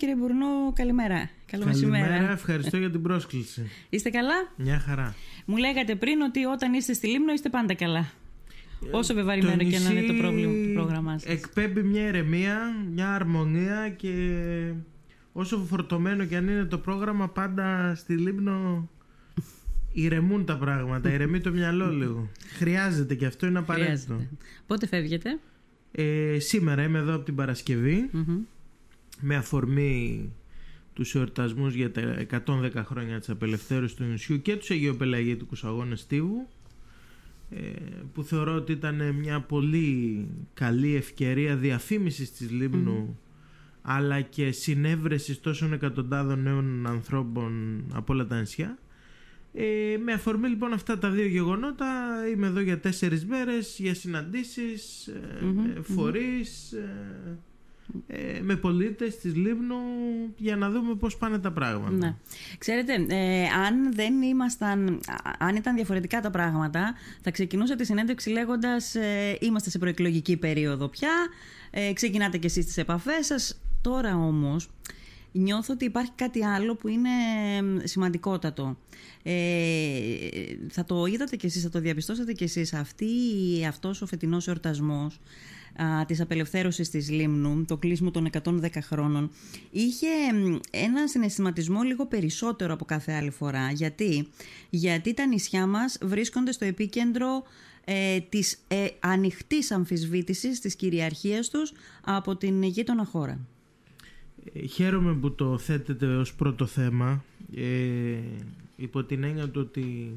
Κύριε Μπουρνό, καλημέρα. Καλό Καλημέρα, μεσημέρα. ευχαριστώ για την πρόσκληση. Είστε καλά; Μια χαρά. Μου λέγατε πριν ότι όταν είστε στη Λίμνο είστε πάντα καλά. Όσο Το βεβαρημένο και να είναι το νησί πρόβλημα του πρόγραμμάς σας. Εκπέμπει μια ηρεμία, μια αρμονία και όσο φορτωμένο και αν είναι το πρόγραμμα πάντα στη Λίμνο ηρεμούν τα πράγματα, ηρεμεί το μυαλό λίγο. Χρειάζεται και αυτό είναι απαραίτητο. Χρειάζεται. Πότε φεύγετε; Ε, σήμερα είμαι εδώ από την Παρασκευή Μμμ. Με αφορμή τους εορτασμούς για τα 110 χρόνια της απελευθέρωσης του νησιού και τους Αγιοπελαγίτικους Αγώνες Στίβου ε, που θεωρώ ότι ήταν μια πολύ καλή ευκαιρία διαφήμισης της λιμνου αλλά και συνέβρεσης τόσων εκατοντάδων νέων ανθρώπων από όλα τα νησιά. Ε, με αφορμή λοιπόν αυτά τα δύο γεγονότα είμαι εδώ για τέσσερις μέρες για συναντήσεις ε, Μμμ, με φορείς ε, ε, με πολίτες της Λίμνου για να δούμε πώς πάνε τα πράγματα. Ναι. Ξέρετε, ε, αν δεν ήμασταν, α- αν ήταν διαφορετικά τα πράγματα, θα ξεκινούσα τη συνέντευξη λέγοντας ε, είμαστε σε προεκλογική περίοδο πια, ε, ξεκινάτε κι εσείς τις επαφές σας. Τώρα όμως νιώθω ότι υπάρχει κάτι άλλο που είναι εμ, σημαντικότατο. Ε, θα το είδατε κι εσείς, θα το διαπιστώσατε κι εσείς. Αυτή, αυτός ο φετινός εορτασμός α, της απελευθέρωσης της Λίμνου, το κλείσιμο των 110 χρόνων, είχε εμ, ένα συναισθηματισμό λίγο περισσότερο από κάθε άλλη φορά. Γιατί, Γιατί τα νησιά μας βρίσκονται στο επίκεντρο ε, της ε, ανοιχτής αμφισβήτησης της κυριαρχίας τους από την γείτονα χώρα. Ε, Χαίρομαι που το θέτετε ως πρώτο θέμα ε, υπό την έννοια του ότι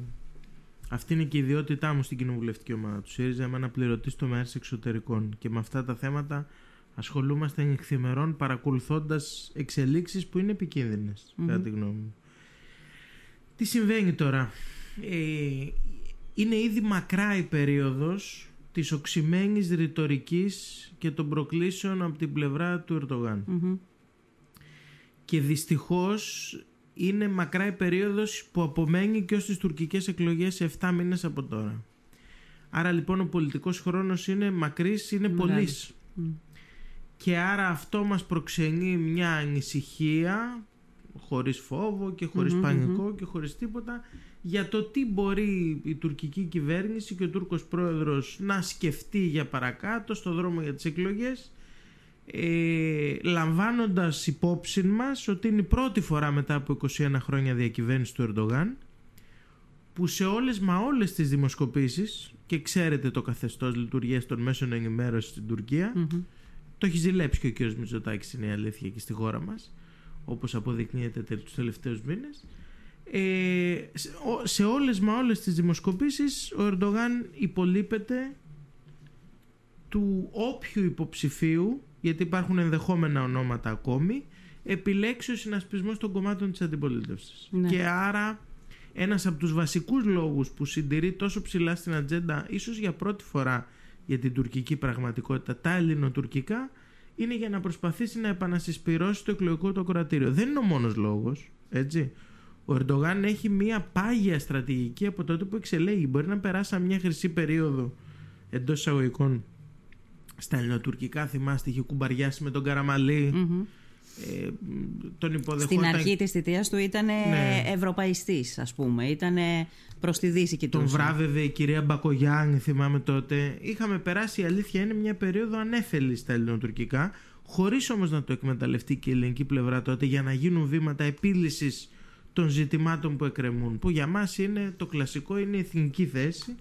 αυτή είναι και η ιδιότητά μου στην κοινοβουλευτική ομάδα του ΣΥΡΙΖΑ είμαι αναπληρωτής τομέας εξωτερικών και με αυτά τα θέματα ασχολούμαστε νυχθημερών παρακολουθώντας εξελίξεις που είναι επικίνδυνες Μμμ. κατά τη γνώμη μου. Τι συμβαίνει τώρα; Ε, είναι ήδη μακρά η περίοδος της οξυμένης ρητορικής και των προκλήσεων από την πλευρά του Ερντογάν. Μμμ. Και δυστυχώς είναι μακρά η περίοδος που απομένει και ως τις τουρκικές εκλογές σε 7 μήνες από τώρα. Άρα λοιπόν ο πολιτικός χρόνος είναι μακρύς, είναι Μεγάλος. πολύς. Μμ. Και άρα αυτό μας προξενεί μια ανησυχία χωρίς φόβο και χωρίς Μμμ, πανικό και χωρίς τίποτα για το τι μπορεί η τουρκική κυβέρνηση και ο Τούρκος πρόεδρος να σκεφτεί για παρακάτω στο δρόμο για τις εκλογές ε, λαμβάνοντας υπόψη μας ότι είναι η πρώτη φορά μετά από 21 χρόνια διακυβέρνηση του Ερντογάν που σε όλες μα όλες τις δημοσκοπήσεις και ξέρετε το καθεστώς λειτουργίας των μέσων ενημέρωσης στην Τουρκία Μμμ. το έχει ζηλέψει και ο κύριος Μητσοτάκης είναι η αλήθεια και στη χώρα μας όπως αποδεικνύεται τε- τους τελευταίους μήνες ε, σε, ο- σε όλες μα όλες τις δημοσκοπήσεις ο Ερντογάν υπολείπεται του όποιου υποψηφίου γιατί υπάρχουν ενδεχόμενα ονόματα ακόμη επιλέξει ο συνασπισμός των κομμάτων της αντιπολίτευσης Ναι. και άρα ένας από τους βασικούς λόγους που συντηρεί τόσο ψηλά στην ατζέντα ίσως για πρώτη φορά για την τουρκική πραγματικότητα τα ελληνοτουρκικά είναι για να προσπαθήσει να επανασυσπυρώσει το εκλογικό του ακροατήριο. Δεν είναι ο μόνος λόγος, έτσι. Ο Ερντογάν έχει μια πάγια στρατηγική από τότε που εξελέγει. Μπορεί να περάσαμε μια χρυσή περίοδο εντός εισαγωγικών στα ελληνοτουρκικά. Θυμάστε, είχε κουμπαριάσει με τον Καραμαλή. Μμμ. Ε, τον υποδεχόταν. Στην αρχή της θητείας του ήταν Ναι. ευρωπαϊστής, ας πούμε. Ήταν προς τη Δύση Τον κοιτούσε. βράβευε η κυρία Μπακογιάννη, θυμάμαι τότε. Είχαμε περάσει, η αλήθεια είναι, μια περίοδο ανέφελη στα ελληνοτουρκικά, χωρίς όμως να το εκμεταλλευτεί και η ελληνική πλευρά τότε για να γίνουν βήματα επίλυσης των ζητημάτων που εκκρεμούν. Που για μας είναι το κλασικό, είναι η εθνική θέση,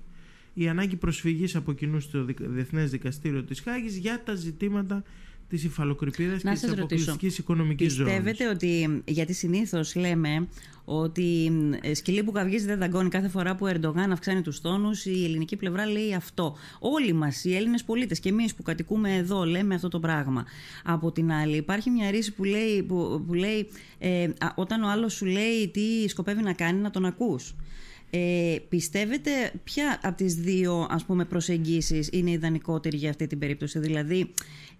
η ανάγκη προσφυγής από κοινούς στο Δικ- Διεθνές Δικαστήριο της Χάγης για τα ζητήματα της υφαλοκρηπίδας Να και σας της ρωτήσω, αποκλειστικής οικονομικής ζώνης. Πιστεύετε ότι, γιατί συνήθως λέμε ότι ε, σκυλί που καυγίζει δεν δαγκώνει κάθε φορά που ο Ερντογάν αυξάνει τους τόνους, η ελληνική πλευρά λέει αυτό. Όλοι μας, οι Έλληνες πολίτες και εμείς που κατοικούμε εδώ λέμε αυτό το πράγμα. Από την άλλη υπάρχει μια ρίση που λέει, που, που λέει ε, α, όταν ο άλλος σου λέει τι σκοπεύει να κάνει να τον ακούς. Ε, πιστεύετε ποια από τις δύο ας πούμε προσεγγίσεις είναι ιδανικότερη για αυτή την περίπτωση; Δηλαδή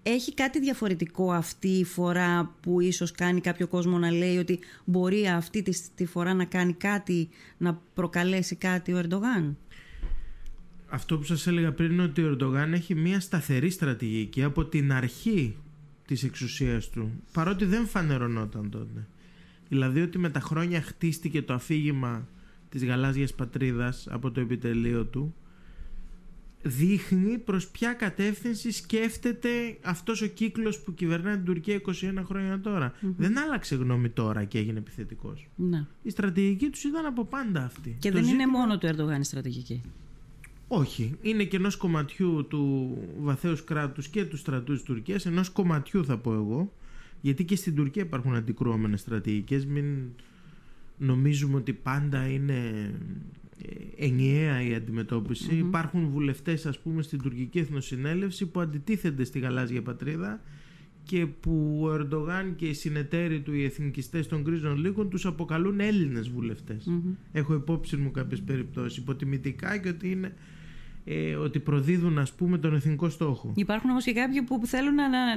έχει κάτι διαφορετικό αυτή η φορά που ίσως κάνει κάποιο κόσμο να λέει ότι μπορεί αυτή τη, τη φορά να κάνει κάτι να προκαλέσει κάτι ο Ερντογάν; Αυτό που σας έλεγα πριν είναι ότι ο Ερντογάν έχει μια σταθερή στρατηγική από την αρχή της εξουσίας του παρότι δεν φανερωνόταν τότε. Δηλαδή ότι με τα χρόνια χτίστηκε το αφήγημα της γαλάζιας πατρίδας από το επιτελείο του δείχνει προς ποια κατεύθυνση σκέφτεται αυτός ο κύκλος που κυβερνάει την Τουρκία 21 χρόνια Δεν άλλαξε γνώμη τώρα και έγινε επιθετικός. Ναι. Η στρατηγική τους ήταν από πάντα αυτή. Και δεν είναι μόνο του Ερντογάν η στρατηγική. Όχι. Είναι και ενός κομματιού του βαθέως κράτους και του στρατού της Τουρκίας, ενός κομματιού θα πω εγώ, γιατί και στην Τουρκία υπάρχουν αντικρουόμενες στρατηγικές, μην νομίζουμε ότι πάντα είναι ε, ενιαία η αντιμετώπιση. Υπάρχουν βουλευτές ας πούμε στην τουρκική εθνοσυνέλευση που αντιτίθενται στη γαλάζια πατρίδα και που ο Ερντογάν και οι συνεταίροι του, οι εθνικιστές των κρίζων λίγων τους αποκαλούν Έλληνες Έχω υπόψη μου κάποιες περιπτώσεις υποτιμητικά και ότι είναι ε, ότι προδίδουν ας πούμε τον εθνικό στόχο. Υπάρχουν όμως και κάποιοι που θέλουν να, να,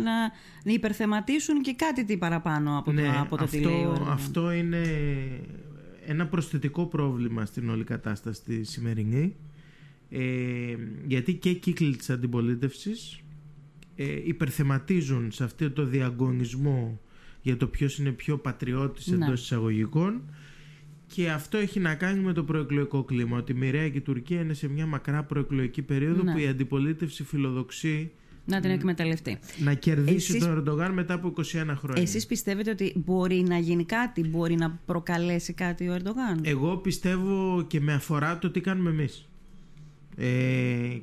να υπερθεματίσουν και κάτι τι παραπάνω από, ναι, το, από το αυτό, Αυτό είναι ένα προσθετικό πρόβλημα στην όλη κατάσταση τη σημερινή ε, γιατί και κύκλοι της αντιπολίτευσης ε, υπερθεματίζουν σε αυτό το διαγωνισμό για το ποιος είναι πιο πατριώτης ναι. εντός εισαγωγικών και αυτό έχει να κάνει με το προεκλογικό κλίμα ότι η Μοιραία και η Τουρκία είναι σε μια μακρά προεκλογική περίοδο ναι. που η αντιπολίτευση φιλοδοξεί να την εκμεταλλευτεί. Να κερδίσει τον Ερντογάν μετά από 21 χρόνια. Εσείς πιστεύετε ότι μπορεί να γίνει κάτι, μπορεί να προκαλέσει κάτι ο Ερντογάν; Εγώ πιστεύω και με αφορά το τι κάνουμε εμείς. Ε,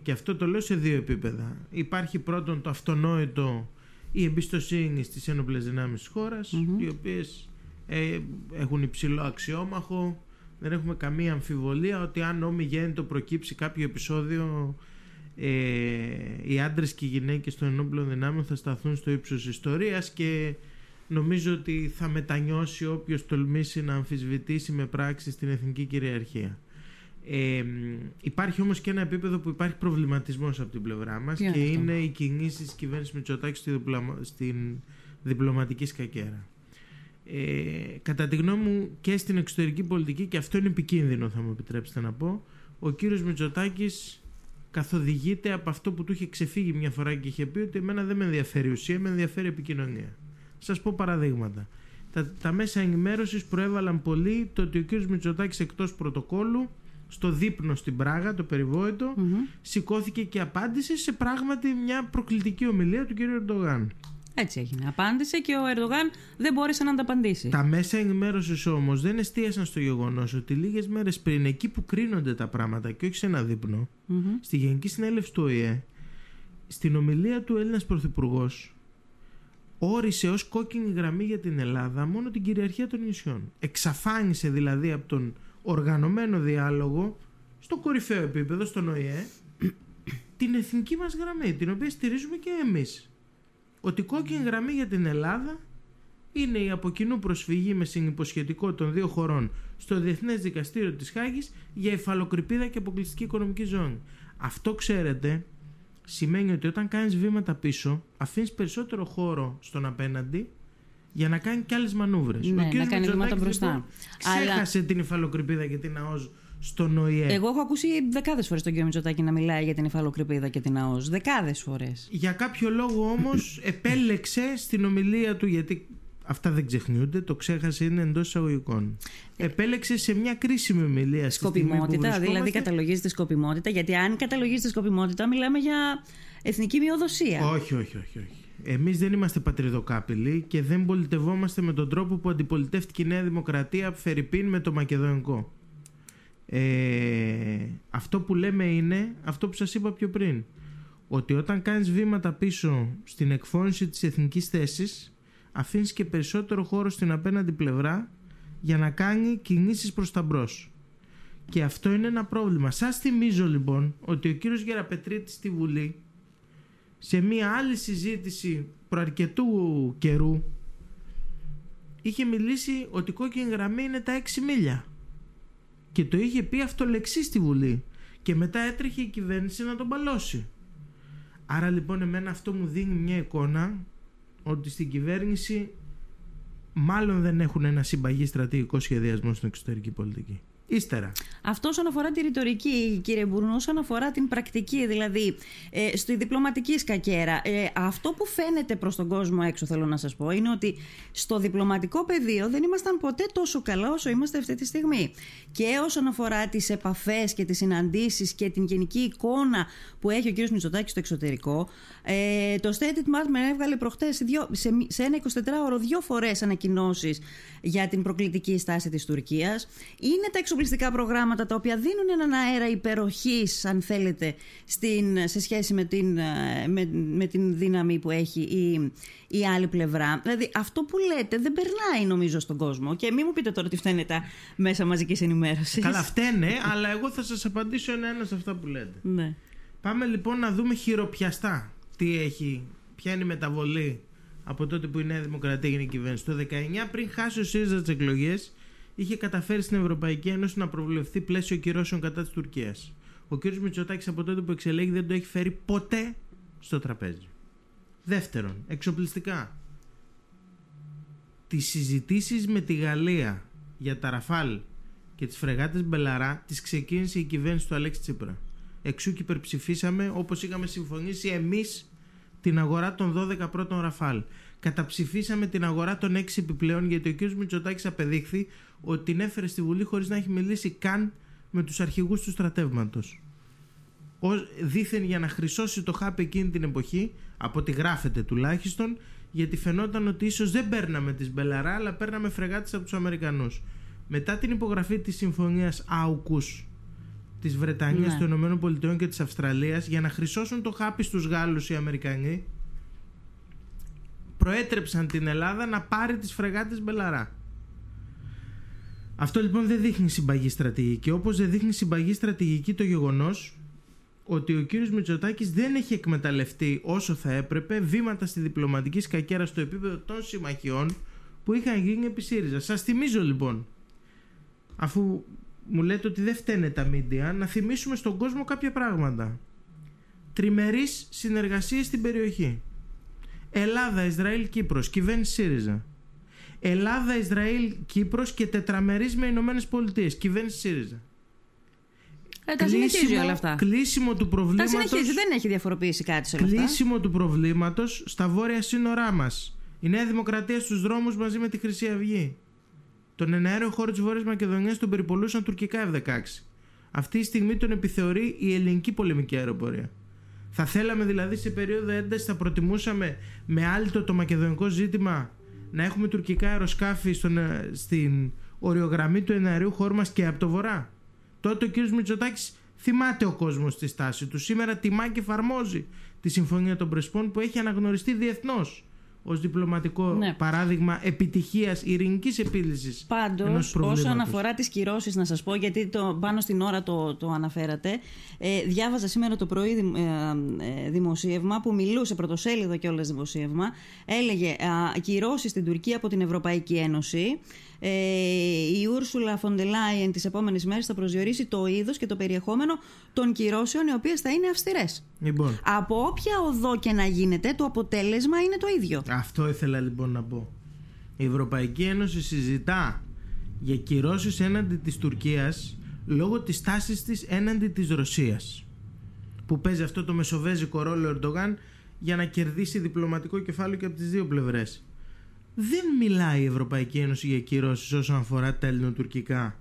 και αυτό το λέω σε δύο επίπεδα. Υπάρχει πρώτον το αυτονόητο η εμπιστοσύνη στις ένοπλες δυνάμεις της χωρας οι οποίες ε, έχουν υψηλό αξιόμαχο δεν έχουμε καμία αμφιβολία ότι αν νόμι το προκύψει κάποιο επεισόδιο ε, οι άντρες και οι γυναίκες των ενόπλων δυνάμεων θα σταθούν στο ύψος ιστορίας και νομίζω ότι θα μετανιώσει όποιος τολμήσει να αμφισβητήσει με πράξη την εθνική κυριαρχία. Ε, υπάρχει όμως και ένα επίπεδο που υπάρχει προβληματισμός από την πλευρά μας και είναι οι κινήσεις της κυβέρνησης Μητσοτάκης στη στην διπλωματική σκακέρα. Ε, κατά τη γνώμη μου και στην εξωτερική πολιτική και αυτό είναι επικίνδυνο θα μου επιτρέψετε να πω ο κύριος Μητσοτάκης καθοδηγείται από αυτό που του είχε ξεφύγει μια φορά και είχε πει ότι εμένα δεν με ενδιαφέρει ουσία, με ενδιαφέρει επικοινωνία. Σας πω παραδείγματα. Τα, τα μέσα ενημέρωσης προέβαλαν πολύ το ότι ο κ. Μητσοτάκης εκτός πρωτοκόλου στο δείπνο στην Πράγα, το περιβόητο, σηκώθηκε και απάντησε σε πράγματι μια προκλητική ομιλία του κ. Ερντογάν. Έτσι έγινε. Απάντησε και ο Ερντογάν δεν μπόρεσε να ανταπαντήσει. Τα μέσα ενημέρωσης όμως δεν εστίασαν στο γεγονός ότι λίγες μέρες πριν, εκεί που κρίνονται τα πράγματα και όχι σε ένα δείπνο, στη Γενική Συνέλευση του ΟΗΕ, στην ομιλία του Έλληνας Πρωθυπουργός, όρισε ως κόκκινη γραμμή για την Ελλάδα μόνο την κυριαρχία των νησιών. Εξαφάνισε δηλαδή από τον οργανωμένο διάλογο στο κορυφαίο επίπεδο, στον ΟΗΕ, την εθνική μας γραμμή, την οποία στηρίζουμε και εμείς ότι η κόκκινη γραμμή για την Ελλάδα είναι η από κοινού προσφυγή με συνυποσχετικό των δύο χωρών στο Διεθνές Δικαστήριο της Χάγης για υφαλοκρηπίδα και αποκλειστική οικονομική ζώνη. Αυτό ξέρετε σημαίνει ότι όταν κάνεις βήματα πίσω, αφήνεις περισσότερο χώρο στον απέναντι για να κάνει και άλλες μανούβρες. Ναι, να κάνει βήματα μπροστά. Λοιπόν, ξέχασε την υφαλοκρηπίδα και την ΑΟΣ στον ΟΗΕ. Εγώ έχω ακούσει δεκάδες φορές τον κύριο Μητσοτάκη να μιλάει για την υφαλοκρηπίδα και την ΑΟΣ. Δεκάδες φορές. Για κάποιο λόγο όμως επέλεξε στην ομιλία του, γιατί αυτά δεν ξεχνιούνται, το ξέχασε, είναι εντός εισαγωγικών. Επέλεξε σε μια κρίσιμη ομιλία. Σκοπιμότητα, δηλαδή καταλογίζεται σκοπιμότητα, γιατί αν καταλογίζεται σκοπιμότητα, μιλάμε για εθνική μειοδοσία. Όχι, όχι, όχι. όχι. Εμείς δεν είμαστε πατριδοκάπηλοι και δεν πολιτευόμαστε με τον τρόπο που αντιπολιτεύτηκε η Νέα Δημοκρατία Φερρυπίν με το Μακεδονικό. Ε, αυτό που λέμε είναι αυτό που σας είπα πιο πριν ότι όταν κάνεις βήματα πίσω στην εκφώνηση της εθνικής θέσης αφήνεις και περισσότερο χώρο στην απέναντι πλευρά για να κάνει κινήσεις προς τα μπρος. Και αυτό είναι ένα πρόβλημα. Σας θυμίζω λοιπόν ότι ο κύριος Γεραπετρίτης στη Βουλή σε μία άλλη συζήτηση προαρκετού καιρού είχε μιλήσει ότι η κόκκινη γραμμή είναι τα 6 μίλια και το είχε πει αυτό λεξί στη Βουλή και μετά έτρεχε η κυβέρνηση να τον παλώσει. Άρα λοιπόν εμένα αυτό μου δίνει μια εικόνα ότι στην κυβέρνηση μάλλον δεν έχουν ένα συμπαγή στρατηγικό σχεδιασμό στην εξωτερική πολιτική. Ύστερα. Αυτό όσον αφορά τη ρητορική, κύριε Μπουρνού, όσον αφορά την πρακτική, δηλαδή ε, στη διπλωματική σκακέρα. Ε, αυτό που φαίνεται προς τον κόσμο έξω, θέλω να σας πω, είναι ότι στο διπλωματικό πεδίο δεν ήμασταν ποτέ τόσο καλά όσο είμαστε αυτή τη στιγμή. Και όσον αφορά τις επαφές και τις συναντήσεις και την γενική εικόνα που έχει ο κ. Μητσοτάκης στο εξωτερικό, ε, το State Department έβγαλε προχτές σε, σε ένα 24ωρο δύο φορές ανακοινώσεις για την προκλητική στάση της Τουρκίας. Είναι τα εξοπλιστικά προγράμματα τα οποία δίνουν έναν αέρα υπεροχής, αν θέλετε, στην, σε σχέση με την, ε, με, με την δύναμη που έχει η, η άλλη πλευρά. Δηλαδή αυτό που λέτε δεν περνάει νομίζω στον κόσμο και μην μου πείτε τώρα ότι φταίνε τα μέσα μαζικής ενημέρωσης. Καλά φταίνε, αλλά εγώ θα σας απαντήσω ένα-ένα σε αυτά που λέτε. Ναι. Πάμε λοιπόν να δούμε χειροπιαστά τι έχει, ποια είναι η μεταβολή από τότε που η Νέα Δημοκρατία έγινε κυβέρνηση. Το 19 πριν χάσει ο ΣΥΡΙΖΑ τις εκλογές, είχε καταφέρει στην Ευρωπαϊκή Ένωση να προβλεφθεί πλαίσιο κυρώσεων κατά της Τουρκίας. Ο κ. Μητσοτάκης από τότε που εξελέγει δεν το έχει φέρει ποτέ στο τραπέζι. Δεύτερον, εξοπλιστικά. Τις συζητήσεις με τη Γαλλία για τα Ραφάλ και τις φρεγάτες Μπελαρά τις ξεκίνησε η κυβέρνηση του Αλέξη Τσίπρα. Εξού και υπερψηφίσαμε όπως είχαμε συμφωνήσει εμείς την αγορά των 12 πρώτων Ραφάλ. Καταψηφίσαμε την αγορά των 6 επιπλέον γιατί ο κ. Μητσοτάκης απεδείχθη ότι την έφερε στη Βουλή χωρίς να έχει μιλήσει καν με τους αρχηγούς του στρατεύματος. Δήθεν για να χρυσώσει το χάπι εκείνη την εποχή, από ό,τι γράφεται τουλάχιστον, γιατί φαινόταν ότι ίσως δεν παίρναμε τις Μπελαρά, αλλά παίρναμε φρεγάτες από τους Αμερικανούς. Μετά την υπογραφή της συμφωνίας AUKUS της Βρετανίας, Ναι. των Ηνωμένων Πολιτειών και της Αυστραλίας για να χρυσώσουν το χάπι στους Γάλλους οι Αμερικανοί, προέτρεψαν την Ελλάδα να πάρει τις φρεγάτες Μπελαρά. Αυτό λοιπόν δεν δείχνει συμπαγή στρατηγική. Όπως δεν δείχνει συμπαγή στρατηγική το γεγονός ότι ο κύριος Μητσοτάκης δεν έχει εκμεταλλευτεί όσο θα έπρεπε βήματα στη διπλωματική σκακιέρα στο επίπεδο των συμμαχιών που είχαν γίνει επί ΣΥΡΙΖΑ. Σας θυμίζω λοιπόν, αφού μου λέτε ότι δεν φταίνε τα μίντια, να θυμίσουμε στον κόσμο κάποια πράγματα. Τριμερείς συνεργασίες στην περιοχή. Ελλάδα, Ισραήλ, Κύπρος, κυβέρνηση ΣΥΡΙΖΑ. Ελλάδα, Ισραήλ, Κύπρος και τετραμερείς με Ηνωμένες Πολιτείες, κυβέρνηση ΣΥΡΙΖΑ. Ε, τα συνεχίζει όλα αυτά. κλείσιμο του Τα προβλήματος, συνεχίζει, δεν έχει διαφοροποιήσει κάτι σε όλα αυτά. κλείσιμο του προβλήματος στα βόρεια σύνορά μας. Η Νέα Δημοκρατία στους δρόμους μαζί με τη Χρυσή Αυγή. Τον εναέριο χώρο της Βόρειας Μακεδονίας τον περιπολούσαν τουρκικά F-16. Αυτή τη στιγμή τον επιθεωρεί η ελληνική πολεμική αεροπορία. Θα θέλαμε δηλαδή σε περίοδο έντασης, θα προτιμούσαμε με άλυτο το μακεδονικό ζήτημα να έχουμε τουρκικά αεροσκάφη στον, ε, στην οριογραμμή του εναερίου χώρου μας και από το βορρά; Τότε ο κ. Μητσοτάκης θυμάται ο κόσμος τη στάση του. Σήμερα τιμά και εφαρμόζει τη Συμφωνία των Πρεσπών που έχει αναγνωριστεί διεθνώς ως διπλωματικό Ναι. παράδειγμα επιτυχίας ειρηνικής επίλυσης Πάντως, ενός προβλήματος. όσον αφορά τις κυρώσεις, να σας πω, γιατί το, πάνω στην ώρα το, το αναφέρατε, ε, διάβαζα σήμερα το πρωί δημ- ε, ε, δημοσίευμα που μιλούσε, πρωτοσέλιδο και όλε δημοσίευμα, έλεγε κυρώσεις στην Τουρκία από την Ευρωπαϊκή Ένωση. Ε, η Ούρσουλα Φοντελάιεν τις επόμενες μέρες θα προσδιορίσει το είδος και το περιεχόμενο των κυρώσεων, οι οποίες θα είναι αυστηρές. Λοιπόν, Από όποια οδό και να γίνεται, το αποτέλεσμα είναι το ίδιο. Αυτό ήθελα λοιπόν να πω. Η Ευρωπαϊκή Ένωση συζητά για κυρώσεις έναντι της Τουρκίας λόγω της τάσης της έναντι της Ρωσίας που παίζει αυτό το μεσοβέζικο ρόλο ο Ερντογάν για να κερδίσει διπλωματικό κεφάλαιο και από τις δύο πλευρές. Δεν μιλάει η Ευρωπαϊκή Ένωση για κυρώσεις όσον αφορά τα ελληνοτουρκικά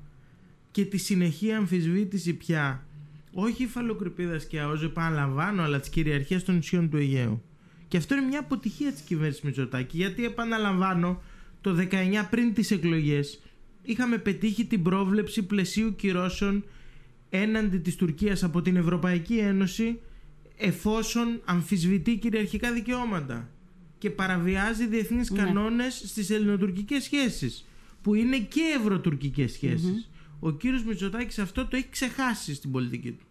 και τη συνεχή αμφισβήτηση πια όχι υφαλοκρηπίδας και ΑΟΖ επαναλαμβάνω αλλά της κυριαρχίας των νησιών του Αιγαίου. Και αυτό είναι μια αποτυχία της κυβέρνησης Μητσοτάκη γιατί επαναλαμβάνω το 19 πριν τις εκλογές είχαμε πετύχει την πρόβλεψη πλαισίου κυρώσεων έναντι της Τουρκίας από την Ευρωπαϊκή Ένωση εφόσον αμφισβητεί κυριαρχικά δικαιώματα και παραβιάζει διεθνείς Ναι. κανόνες στις ελληνοτουρκικές σχέσεις που είναι και ευρωτουρκικές σχέσεις. Ο κύριος Μητσοτάκης αυτό το έχει ξεχάσει στην πολιτική του.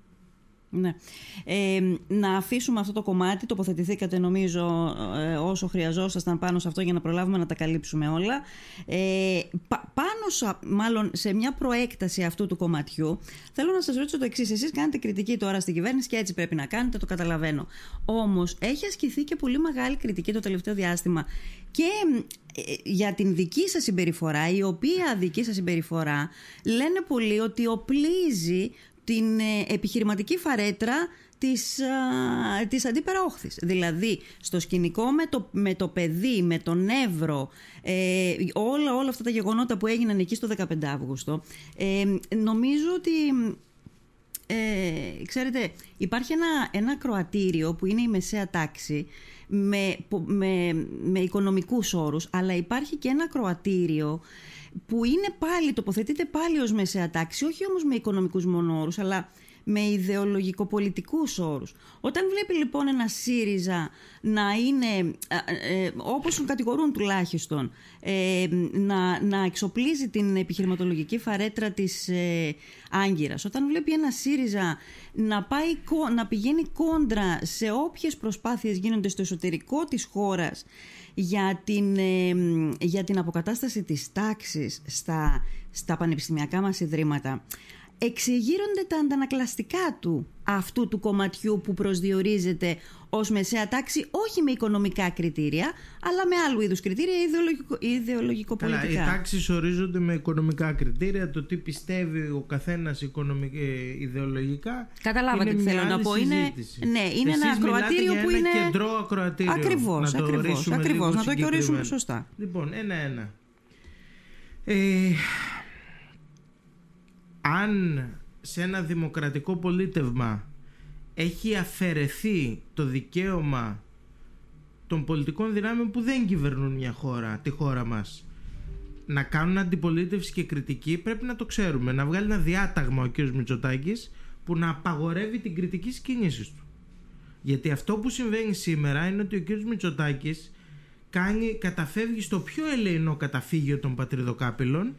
Ναι. Ε, να αφήσουμε αυτό το κομμάτι, τοποθετηθήκατε νομίζω ε, όσο χρειαζόσασταν πάνω σε αυτό για να προλάβουμε να τα καλύψουμε όλα. Ε, πάνω μάλλον σε μια προέκταση αυτού του κομματιού θέλω να σας ρωτήσω το εξής. Εσείς κάνετε κριτική τώρα στην κυβέρνηση και έτσι πρέπει να κάνετε, το καταλαβαίνω. Όμως έχει ασκηθεί και πολύ μεγάλη κριτική το τελευταίο διάστημα και ε, για την δική σας συμπεριφορά, η οποία δική σας συμπεριφορά λένε πολύ ότι οπλίζει την ε, επιχειρηματική φαρέτρα της, της αντίπερα όχθης. Δηλαδή, στο σκηνικό με το, με το παιδί, με τον Εύρο, ε, όλα, όλα αυτά τα γεγονότα που έγιναν εκεί στο 15 Αύγουστο, ε, νομίζω ότι... Ε, ξέρετε, υπάρχει ένα, ένα κροατήριο που είναι η μεσαία τάξη με, με, με οικονομικούς όρους, αλλά υπάρχει και ένα κροατήριο που είναι πάλι, τοποθετείται πάλι ως μεσαία τάξη, όχι όμως με οικονομικούς μονόρους, αλλά με ιδεολογικοπολιτικούς όρους. Όταν βλέπει λοιπόν ένα ΣΥΡΙΖΑ να είναι, ε, ε, όπως τον κατηγορούν τουλάχιστον, ε, να, να εξοπλίζει την επιχειρηματολογική φαρέτρα της ε, Άγκυρας, όταν βλέπει ένα ΣΥΡΙΖΑ να, πάει, να πηγαίνει κόντρα σε όποιες προσπάθειες γίνονται στο εσωτερικό της χώρας για την, για την αποκατάσταση της τάξης στα, στα πανεπιστημιακά μας ιδρύματα εξηγείρονται τα αντανακλαστικά του αυτού του κομματιού που προσδιορίζεται ως μεσαία τάξη όχι με οικονομικά κριτήρια αλλά με άλλου είδους κριτήρια ιδεολογικο, ιδεολογικοπολιτικά. Καλά, οι τάξεις ορίζονται με οικονομικά κριτήρια. Το τι πιστεύει ο καθένας ε, ιδεολογικά Καταλάβατε τι θέλω να πω. Είναι, ναι, είναι Εσείς ένα ακροατήριο που ένα είναι κεντρό ακροατήριο. Ακριβώς, να το ακριβώς, ακριβώς να το και ορίσουμε σωστά. Λοιπόν ένα-ένα. Ε, αν σε ένα δημοκρατικό πολίτευμα έχει αφαιρεθεί το δικαίωμα των πολιτικών δυνάμεων που δεν κυβερνούν μια χώρα, τη χώρα μας να κάνουν αντιπολίτευση και κριτική πρέπει να το ξέρουμε να βγάλει ένα διάταγμα ο κ. Μητσοτάκης που να απαγορεύει την κριτική στις κινήσεις του γιατί αυτό που συμβαίνει σήμερα είναι ότι ο κ. Μητσοτάκης κάνει, καταφεύγει στο πιο ελεηνό καταφύγιο των πατριδοκάπηλων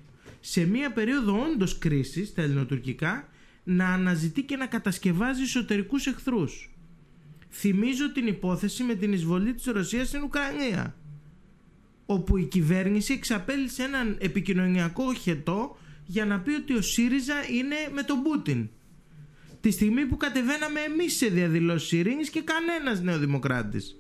σε μια περίοδο όντως κρίσης τα ελληνοτουρκικά να αναζητεί και να κατασκευάζει εσωτερικούς εχθρούς. Θυμίζω την υπόθεση με την εισβολή της Ρωσίας στην Ουκρανία όπου η κυβέρνηση εξαπέλυσε έναν επικοινωνιακό χετό για να πει ότι ο ΣΥΡΙΖΑ είναι με τον Πούτιν. Τη στιγμή που κατεβαίναμε εμείς σε διαδηλώσεις ειρήνης και κανένας νεοδημοκράτης.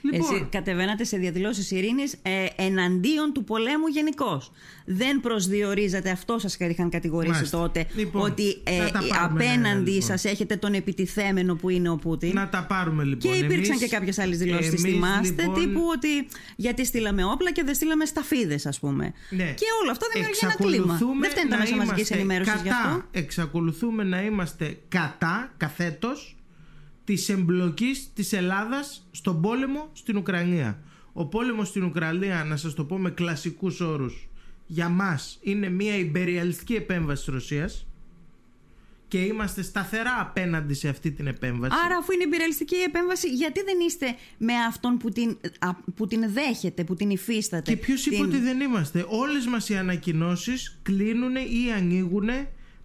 Λοιπόν. Εσύ κατεβαίνατε σε διαδηλώσεις ειρήνης ε, εναντίον του πολέμου γενικώς. Δεν προσδιορίζατε, αυτό σας είχαν κατηγορήσει τότε, λοιπόν, ότι ε, απέναντι λοιπόν. σας έχετε τον επιτιθέμενο που είναι ο Πούτιν. Να τα πάρουμε λοιπόν. Και υπήρξαν και κάποιες άλλες δηλώσεις, τις θυμάστε, λοιπόν... τύπου ότι γιατί στείλαμε όπλα και δεν στείλαμε σταφίδες, ας πούμε. Ναι. Και όλο αυτό δημιουργεί ένα κλίμα. Δεν φταίνει τα μέσα μαζική ενημέρωσης γι' αυτό. Εξακολουθούμε να είμαστε κατά, καθέτος, της εμπλοκής της Ελλάδας στον πόλεμο στην Ουκρανία. Ο πόλεμος στην Ουκρανία, να σας το πω με κλασικούς όρους, για μας είναι μια υπεριαλιστική επέμβαση της Ρωσίας και είμαστε σταθερά απέναντι σε αυτή την επέμβαση. Άρα, αφού είναι υπεριαλιστική επέμβαση, γιατί δεν είστε με αυτόν που την, που την δέχεται, που την υφίσταται. Και ποιος είπε ότι δεν είμαστε; Όλες μας οι ανακοινώσεις κλείνουν ή ανοίγουν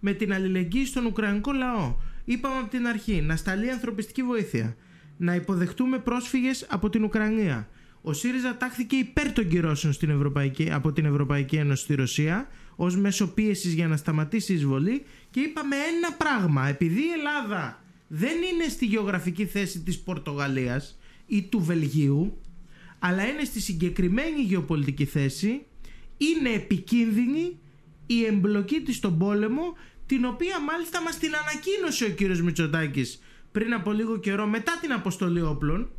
με την αλληλεγγύη στον Ουκρανικό λαό. Είπαμε από την αρχή να σταλεί ανθρωπιστική βοήθεια, να υποδεχτούμε πρόσφυγες από την Ουκρανία. Ο ΣΥΡΙΖΑ τάχθηκε υπέρ των κυρώσεων στην Ευρωπαϊκή, από την Ευρωπαϊκή Ένωση στη Ρωσία ως μέσο πίεσης για να σταματήσει η εισβολή και είπαμε ένα πράγμα. Επειδή η Ελλάδα δεν είναι στη γεωγραφική θέση της Πορτογαλίας ή του Βελγίου αλλά είναι στη συγκεκριμένη γεωπολιτική θέση είναι επικίνδυνη η εμπλοκή της στον πόλεμο την οποία μάλιστα μας την ανακοίνωσε ο κύριος Μητσοτάκης πριν από λίγο καιρό μετά την αποστολή όπλων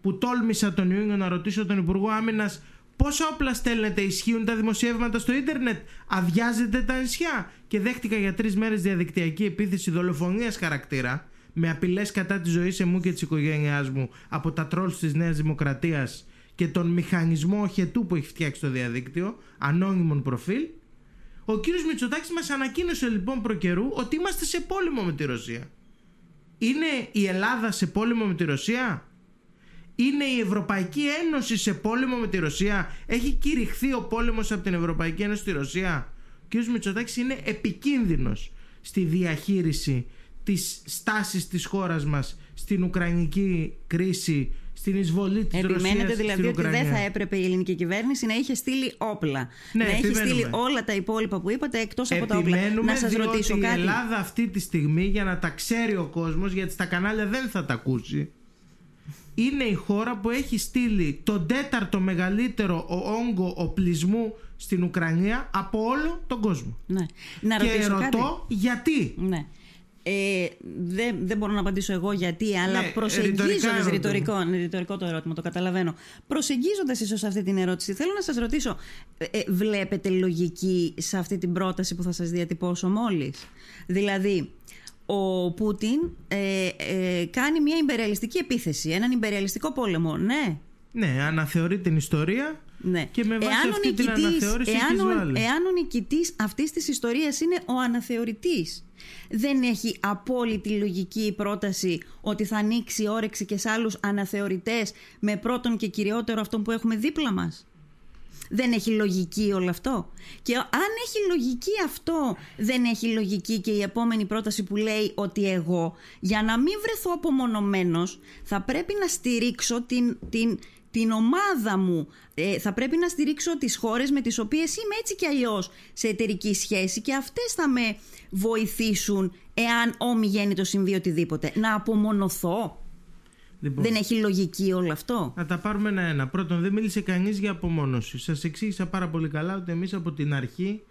που τόλμησα τον Ιούνιο να ρωτήσω τον Υπουργό Άμυνας πόσα όπλα στέλνετε, ισχύουν τα δημοσιεύματα στο ίντερνετ, αδειάζετε τα νησιά. Και δέχτηκα για τρεις μέρες διαδικτυακή επίθεση δολοφονίας χαρακτήρα με απειλές κατά της ζωής μου και της οικογένειάς μου από τα τρόλς της Νέας Δημοκρατίας και τον μηχανισμό οχετού που έχει φτιάξει το διαδίκτυο, ανώνυμων προφίλ ο κύριος Μητσοτάκης μας ανακοίνωσε λοιπόν προκαιρού ότι είμαστε σε πόλεμο με τη Ρωσία. Είναι η Ελλάδα σε πόλεμο με τη Ρωσία; Είναι η Ευρωπαϊκή Ένωση σε πόλεμο με τη Ρωσία; Έχει κηρυχθεί ο πόλεμος από την Ευρωπαϊκή Ένωση στη Ρωσία; Ο κύριος Μητσοτάκης είναι επικίνδυνος στη διαχείριση τις στάσεις της χώρας μας στην Ουκρανική κρίση, στην εισβολή της Επιμένετε Ρωσίας δηλαδή στην ότι Ουκρανία. δεν θα έπρεπε η ελληνική κυβέρνηση να είχε στείλει όπλα. Ναι, να έχει επιμένουμε. στείλει όλα τα υπόλοιπα που είπατε εκτός από τα όπλα. Επιμένουμε Να σας διότι ρωτήσω η κάτι. Ελλάδα αυτή τη στιγμή για να τα ξέρει ο κόσμος γιατί στα κανάλια δεν θα τα ακούσει είναι η χώρα που έχει στείλει τον τέταρτο μεγαλύτερο ο- όγκο οπλισμού στην Ουκρανία από όλο τον κόσμο. Ναι. Να και ρωτήσω ρωτώ κάτι. γιατί. Ναι. Ε, δεν, δεν μπορώ να απαντήσω εγώ γιατί, αλλά Ναι, προσεγγίζοντας. ρητορικά ερωτώ. Ρητορικό, είναι ρητορικό το ερώτημα, το καταλαβαίνω. Προσεγγίζοντας ίσως αυτή την ερώτηση, θέλω να σας ρωτήσω, ε, ε, βλέπετε λογική σε αυτή την πρόταση που θα σας διατυπώσω μόλις; Δηλαδή, ο Πούτιν ε, ε, κάνει μια υπερεαλιστική επίθεση, έναν υπερεαλιστικό πόλεμο. Ναι, Ναι, αναθεωρεί την ιστορία ναι. και με βάση Εάν ο αυτή την νικητής- αναθεώρηση εάν της ο, βάλει. εάν ο νικητής αυτής της ιστορίας είναι ο αναθεωρητής, δεν έχει απόλυτη λογική η πρόταση ότι θα ανοίξει όρεξη και σε άλλους αναθεωρητές με πρώτον και κυριότερο αυτόν που έχουμε δίπλα μας; Δεν έχει λογική όλο αυτό; Και αν έχει λογική αυτό, δεν έχει λογική και η επόμενη πρόταση που λέει ότι εγώ, για να μην βρεθώ απομονωμένος, θα πρέπει να στηρίξω την, την, την ομάδα μου. Ε, θα πρέπει να στηρίξω τις χώρες με τις οποίες είμαι έτσι κι αλλιώς σε εταιρική σχέση και αυτές θα με βοηθήσουν εάν ομιγέννητο συμβεί οτιδήποτε. Να απομονωθώ. Λοιπόν, Δεν έχει λογική όλο αυτό. Να τα πάρουμε ένα-ένα. Πρώτον, δεν μίλησε κανείς για απομόνωση. Σας εξήγησα πάρα πολύ καλά ότι εμείς από την αρχή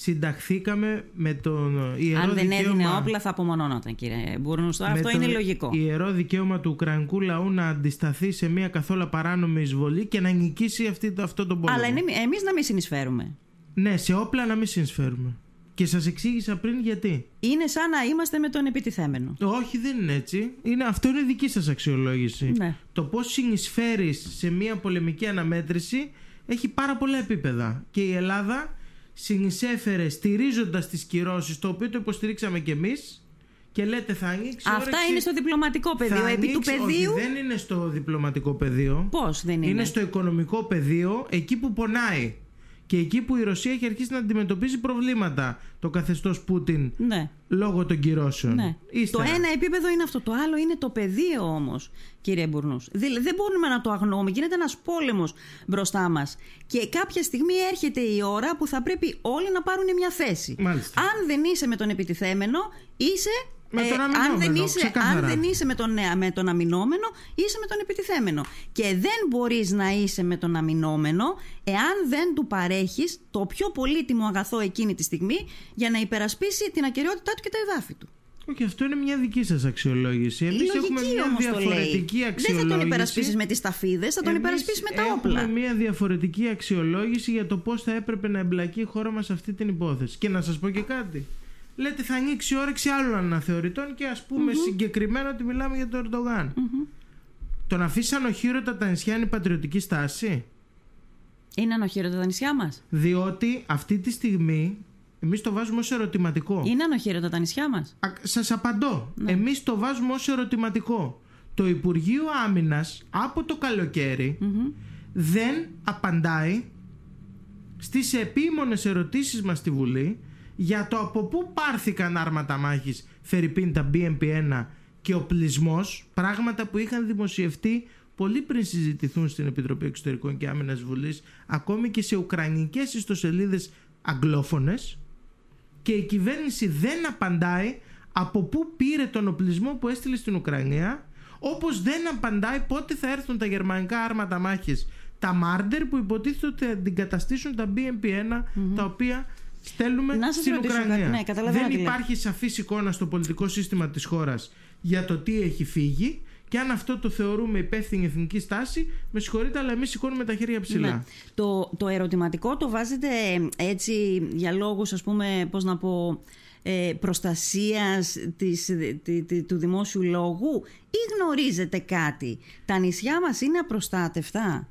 συνταχθήκαμε με τον ιερό Αν δεν δικαίωμα. έδινε όπλα θα απομονώνονταν κύριε Μπούρνους. με Αυτό το είναι λογικό. ιερό δικαίωμα του Ουκρανικού λαού να αντισταθεί σε μια καθόλου παράνομη εισβολή και να νικήσει αυτή, αυτό τον πόλεμο. Αλλά είναι, εμείς να μην συνεισφέρουμε. Ναι, σε όπλα να μην συνεισφέρουμε. Και σας εξήγησα πριν γιατί. Είναι σαν να είμαστε με τον επιτιθέμενο. Όχι, δεν είναι έτσι. Είναι, αυτό είναι δική σας αξιολόγηση. Ναι. Το πώς συνεισφέρεις σε μια πολεμική αναμέτρηση έχει πάρα πολλά επίπεδα. Και η Ελλάδα συνεισέφερε στηρίζοντας τις κυρώσεις, το οποίο το υποστηρίξαμε κι εμείς, και λέτε θα ανοίξει Αυτά όρεξη- είναι στο διπλωματικό θα πεδίο. Επί του ανοίξει- πεδίου. Όχι, δεν είναι στο διπλωματικό πεδίο. Πώς δεν είναι. Είναι; στο οικονομικό πεδίο, εκεί που πονάει. Και εκεί που η Ρωσία έχει αρχίσει να αντιμετωπίζει προβλήματα το καθεστώς Πούτιν Ναι. λόγω των κυρώσεων. Ναι. Ύστερα. Το ένα επίπεδο είναι αυτό. Το άλλο είναι το πεδίο όμως, κύριε Μπουρνούς. Δεν μπορούμε να το αγνοούμε. Γίνεται ένας πόλεμος μπροστά μας. Και κάποια στιγμή έρχεται η ώρα που θα πρέπει όλοι να πάρουν μια θέση. Μάλιστα. Αν δεν είσαι με τον επιτιθέμενο, είσαι. Με τον αν, δεν αμυνόμενο, είσαι, ξεκάθαρα. αν δεν είσαι με τον, ε, με τον αμυνόμενο, είσαι με τον επιτιθέμενο. Και δεν μπορείς να είσαι με τον αμυνόμενο εάν δεν του παρέχεις το πιο πολύτιμο αγαθό εκείνη τη στιγμή για να υπερασπίσει την ακαιρεότητά του και τα εδάφη του. Όχι, αυτό είναι μια δική σας αξιολόγηση. Εμείς Η λογική έχουμε μια όμως το διαφορετική λέει. αξιολόγηση. Δεν θα τον υπερασπίσει με τις ταφίδες, θα τον Εμείς υπερασπίσει με τα όπλα. Έχουμε μια διαφορετική αξιολόγηση για το πώς θα έπρεπε να εμπλακεί η χώρα μας σε αυτή την υπόθεση. Και να σας πω και κάτι. Λέτε θα ανοίξει όρεξη άλλων αναθεωρητών και ας πούμε συγκεκριμένα ότι μιλάμε για τον ερντογαν Το να αφήσει ανοχήρωτα τα νησιά είναι πατριωτική στάση; Είναι ανοχήρωτα τα νησιά μας. Διότι αυτή τη στιγμή εμείς το βάζουμε ως ερωτηματικό. Είναι ανοχήρωτα τα νησιά μας. Σας απαντώ. Ναι. Εμείς το βάζουμε ως ερωτηματικό. Το Υπουργείο Άμυνας από το καλοκαιρι δεν απαντάει στις επίμονες ερωτήσεις μας στη Βουλή για το από πού πάρθηκαν άρματα μάχης Φερρυπίν τα BMP-1 και ο πλεισμός, πράγματα που είχαν δημοσιευτεί πολύ πριν συζητηθούν στην Επιτροπή Εξωτερικών και Άμυνας Βουλής, ακόμη και σε ουκρανικές ιστοσελίδες αγγλόφωνες. Και η κυβέρνηση δεν απαντάει από πού πήρε τον οπλισμό που έστειλε στην Ουκρανία. Όπως δεν απαντάει πότε θα έρθουν τα γερμανικά άρματα μάχης. Τα Μάρντερ που υποτίθεται ότι θα αντικαταστήσουν τα BMP-1 τα οποία στέλνουμε Να σας στην ρωτήσω Ουκρανία. κάτι. Ναι, καταλαβαίνω δεν τι λέτε. υπάρχει σαφής εικόνα στο πολιτικό σύστημα της χώρας για το τι έχει φύγει και αν αυτό το θεωρούμε υπεύθυνη εθνική στάση, με συγχωρείτε, αλλά εμείς σηκώνουμε τα χέρια ψηλά. Ναι. Το, το ερωτηματικό το βάζετε έτσι για λόγους ας πούμε πώς να πω ε, προστασίας της, τη- τη- του δημόσιου λόγου ή γνωρίζετε κάτι; Τα νησιά μας είναι απροστάτευτα;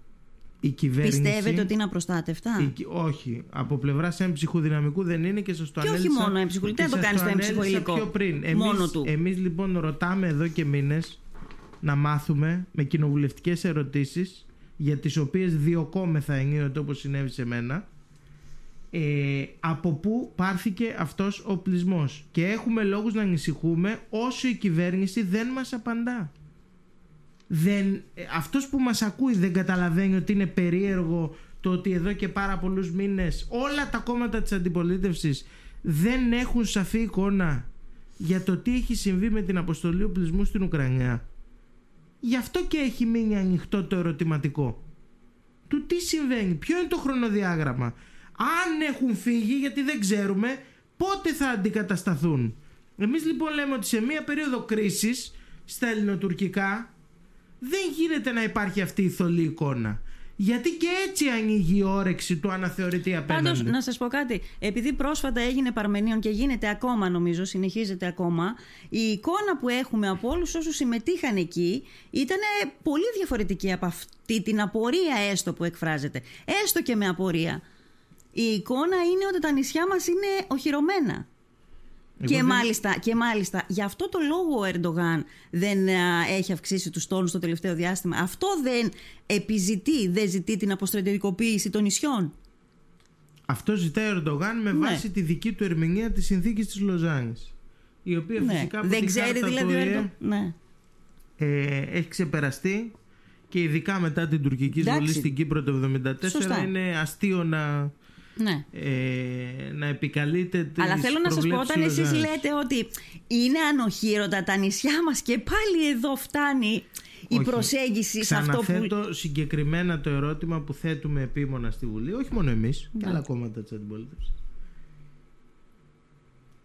Η κυβέρνηση... Πιστεύετε ότι είναι απροστάτευτα; Η κυ- όχι. Από πλευράς έμψυχου δυναμικού δεν είναι και σας το Και όχι ανέλησα. μόνο έμψυχου, και δεν το σας κάνεις το ανέλησα έμψυχο υλικό. Πιο πριν. Εμείς, Μόνο του. Εμείς λοιπόν ρωτάμε εδώ και μήνες να μάθουμε με κοινοβουλευτικές ερωτήσεις για τις οποίες διωκόμεθα ενίοτε όπως συνέβη σε μένα ε, από πού πάρθηκε αυτός ο οπλισμός και έχουμε λόγους να ανησυχούμε όσο η κυβέρνηση δεν μας απαντά. Δεν, ε, αυτός που μας ακούει δεν καταλαβαίνει ότι είναι περίεργο το ότι εδώ και πάρα πολλούς μήνες όλα τα κόμματα της αντιπολίτευσης δεν έχουν σαφή εικόνα για το τι έχει συμβεί με την αποστολή οπλισμού στην Ουκρανία. Γι' αυτό και έχει μείνει ανοιχτό το ερωτηματικό. Του τι συμβαίνει, ποιο είναι το χρονοδιάγραμμα. Αν έχουν φύγει, γιατί δεν ξέρουμε, πότε θα αντικατασταθούν. Εμείς λοιπόν λέμε ότι σε μία περίοδο κρίσης στα ελληνοτουρκικά δεν γίνεται να υπάρχει αυτή η θολή εικόνα. Γιατί και έτσι ανοίγει η όρεξη του αναθεωρητή απέναντι. Πάντως, να σας πω κάτι. Επειδή πρόσφατα έγινε Παρμενίων και γίνεται ακόμα, νομίζω, συνεχίζεται ακόμα, η εικόνα που έχουμε από όλους όσους συμμετείχαν εκεί ήταν πολύ διαφορετική από αυτή την απορία έστω που εκφράζεται. Έστω και με απορία. Η εικόνα είναι ότι τα νησιά μας είναι οχυρωμένα. Και, δεν- μάλιστα, και μάλιστα, γι' αυτό το λόγο ο Ερντογάν δεν α, έχει αυξήσει τους τόνους το τελευταίο διάστημα. Αυτό δεν επιζητεί, δεν ζητεί την αποστρατιωτικοποίηση των νησιών. Αυτό ζητάει ο Ερντογάν με Ναι. βάση τη δική του ερμηνεία της συνθήκης της Λοζάνης. Η οποία Ναι. φυσικά από Δεν τη ξέρει χάρτα δηλαδή του ο ΟΗΕ, Ερντογάν. Ναι. ε, έχει ξεπεραστεί και ειδικά μετά την τουρκική Εντάξει. εισβολή στην Κύπρο το 1974 Σωστά. είναι αστείο να, ναι. ε, να επικαλείται τις Αλλά θέλω να σας πω, προβλέψεις όταν της εσείς Λοζάνης. λέτε ότι είναι ανοχήρωτα τα νησιά μας και πάλι εδώ φτάνει η Όχι. προσέγγιση σε αυτό που... Ξαναθέτω συγκεκριμένα το ερώτημα που θέτουμε επίμονα στη Βουλή, όχι μόνο εμείς, και Ναι. άλλα κόμματα της αντιπολίτευσης.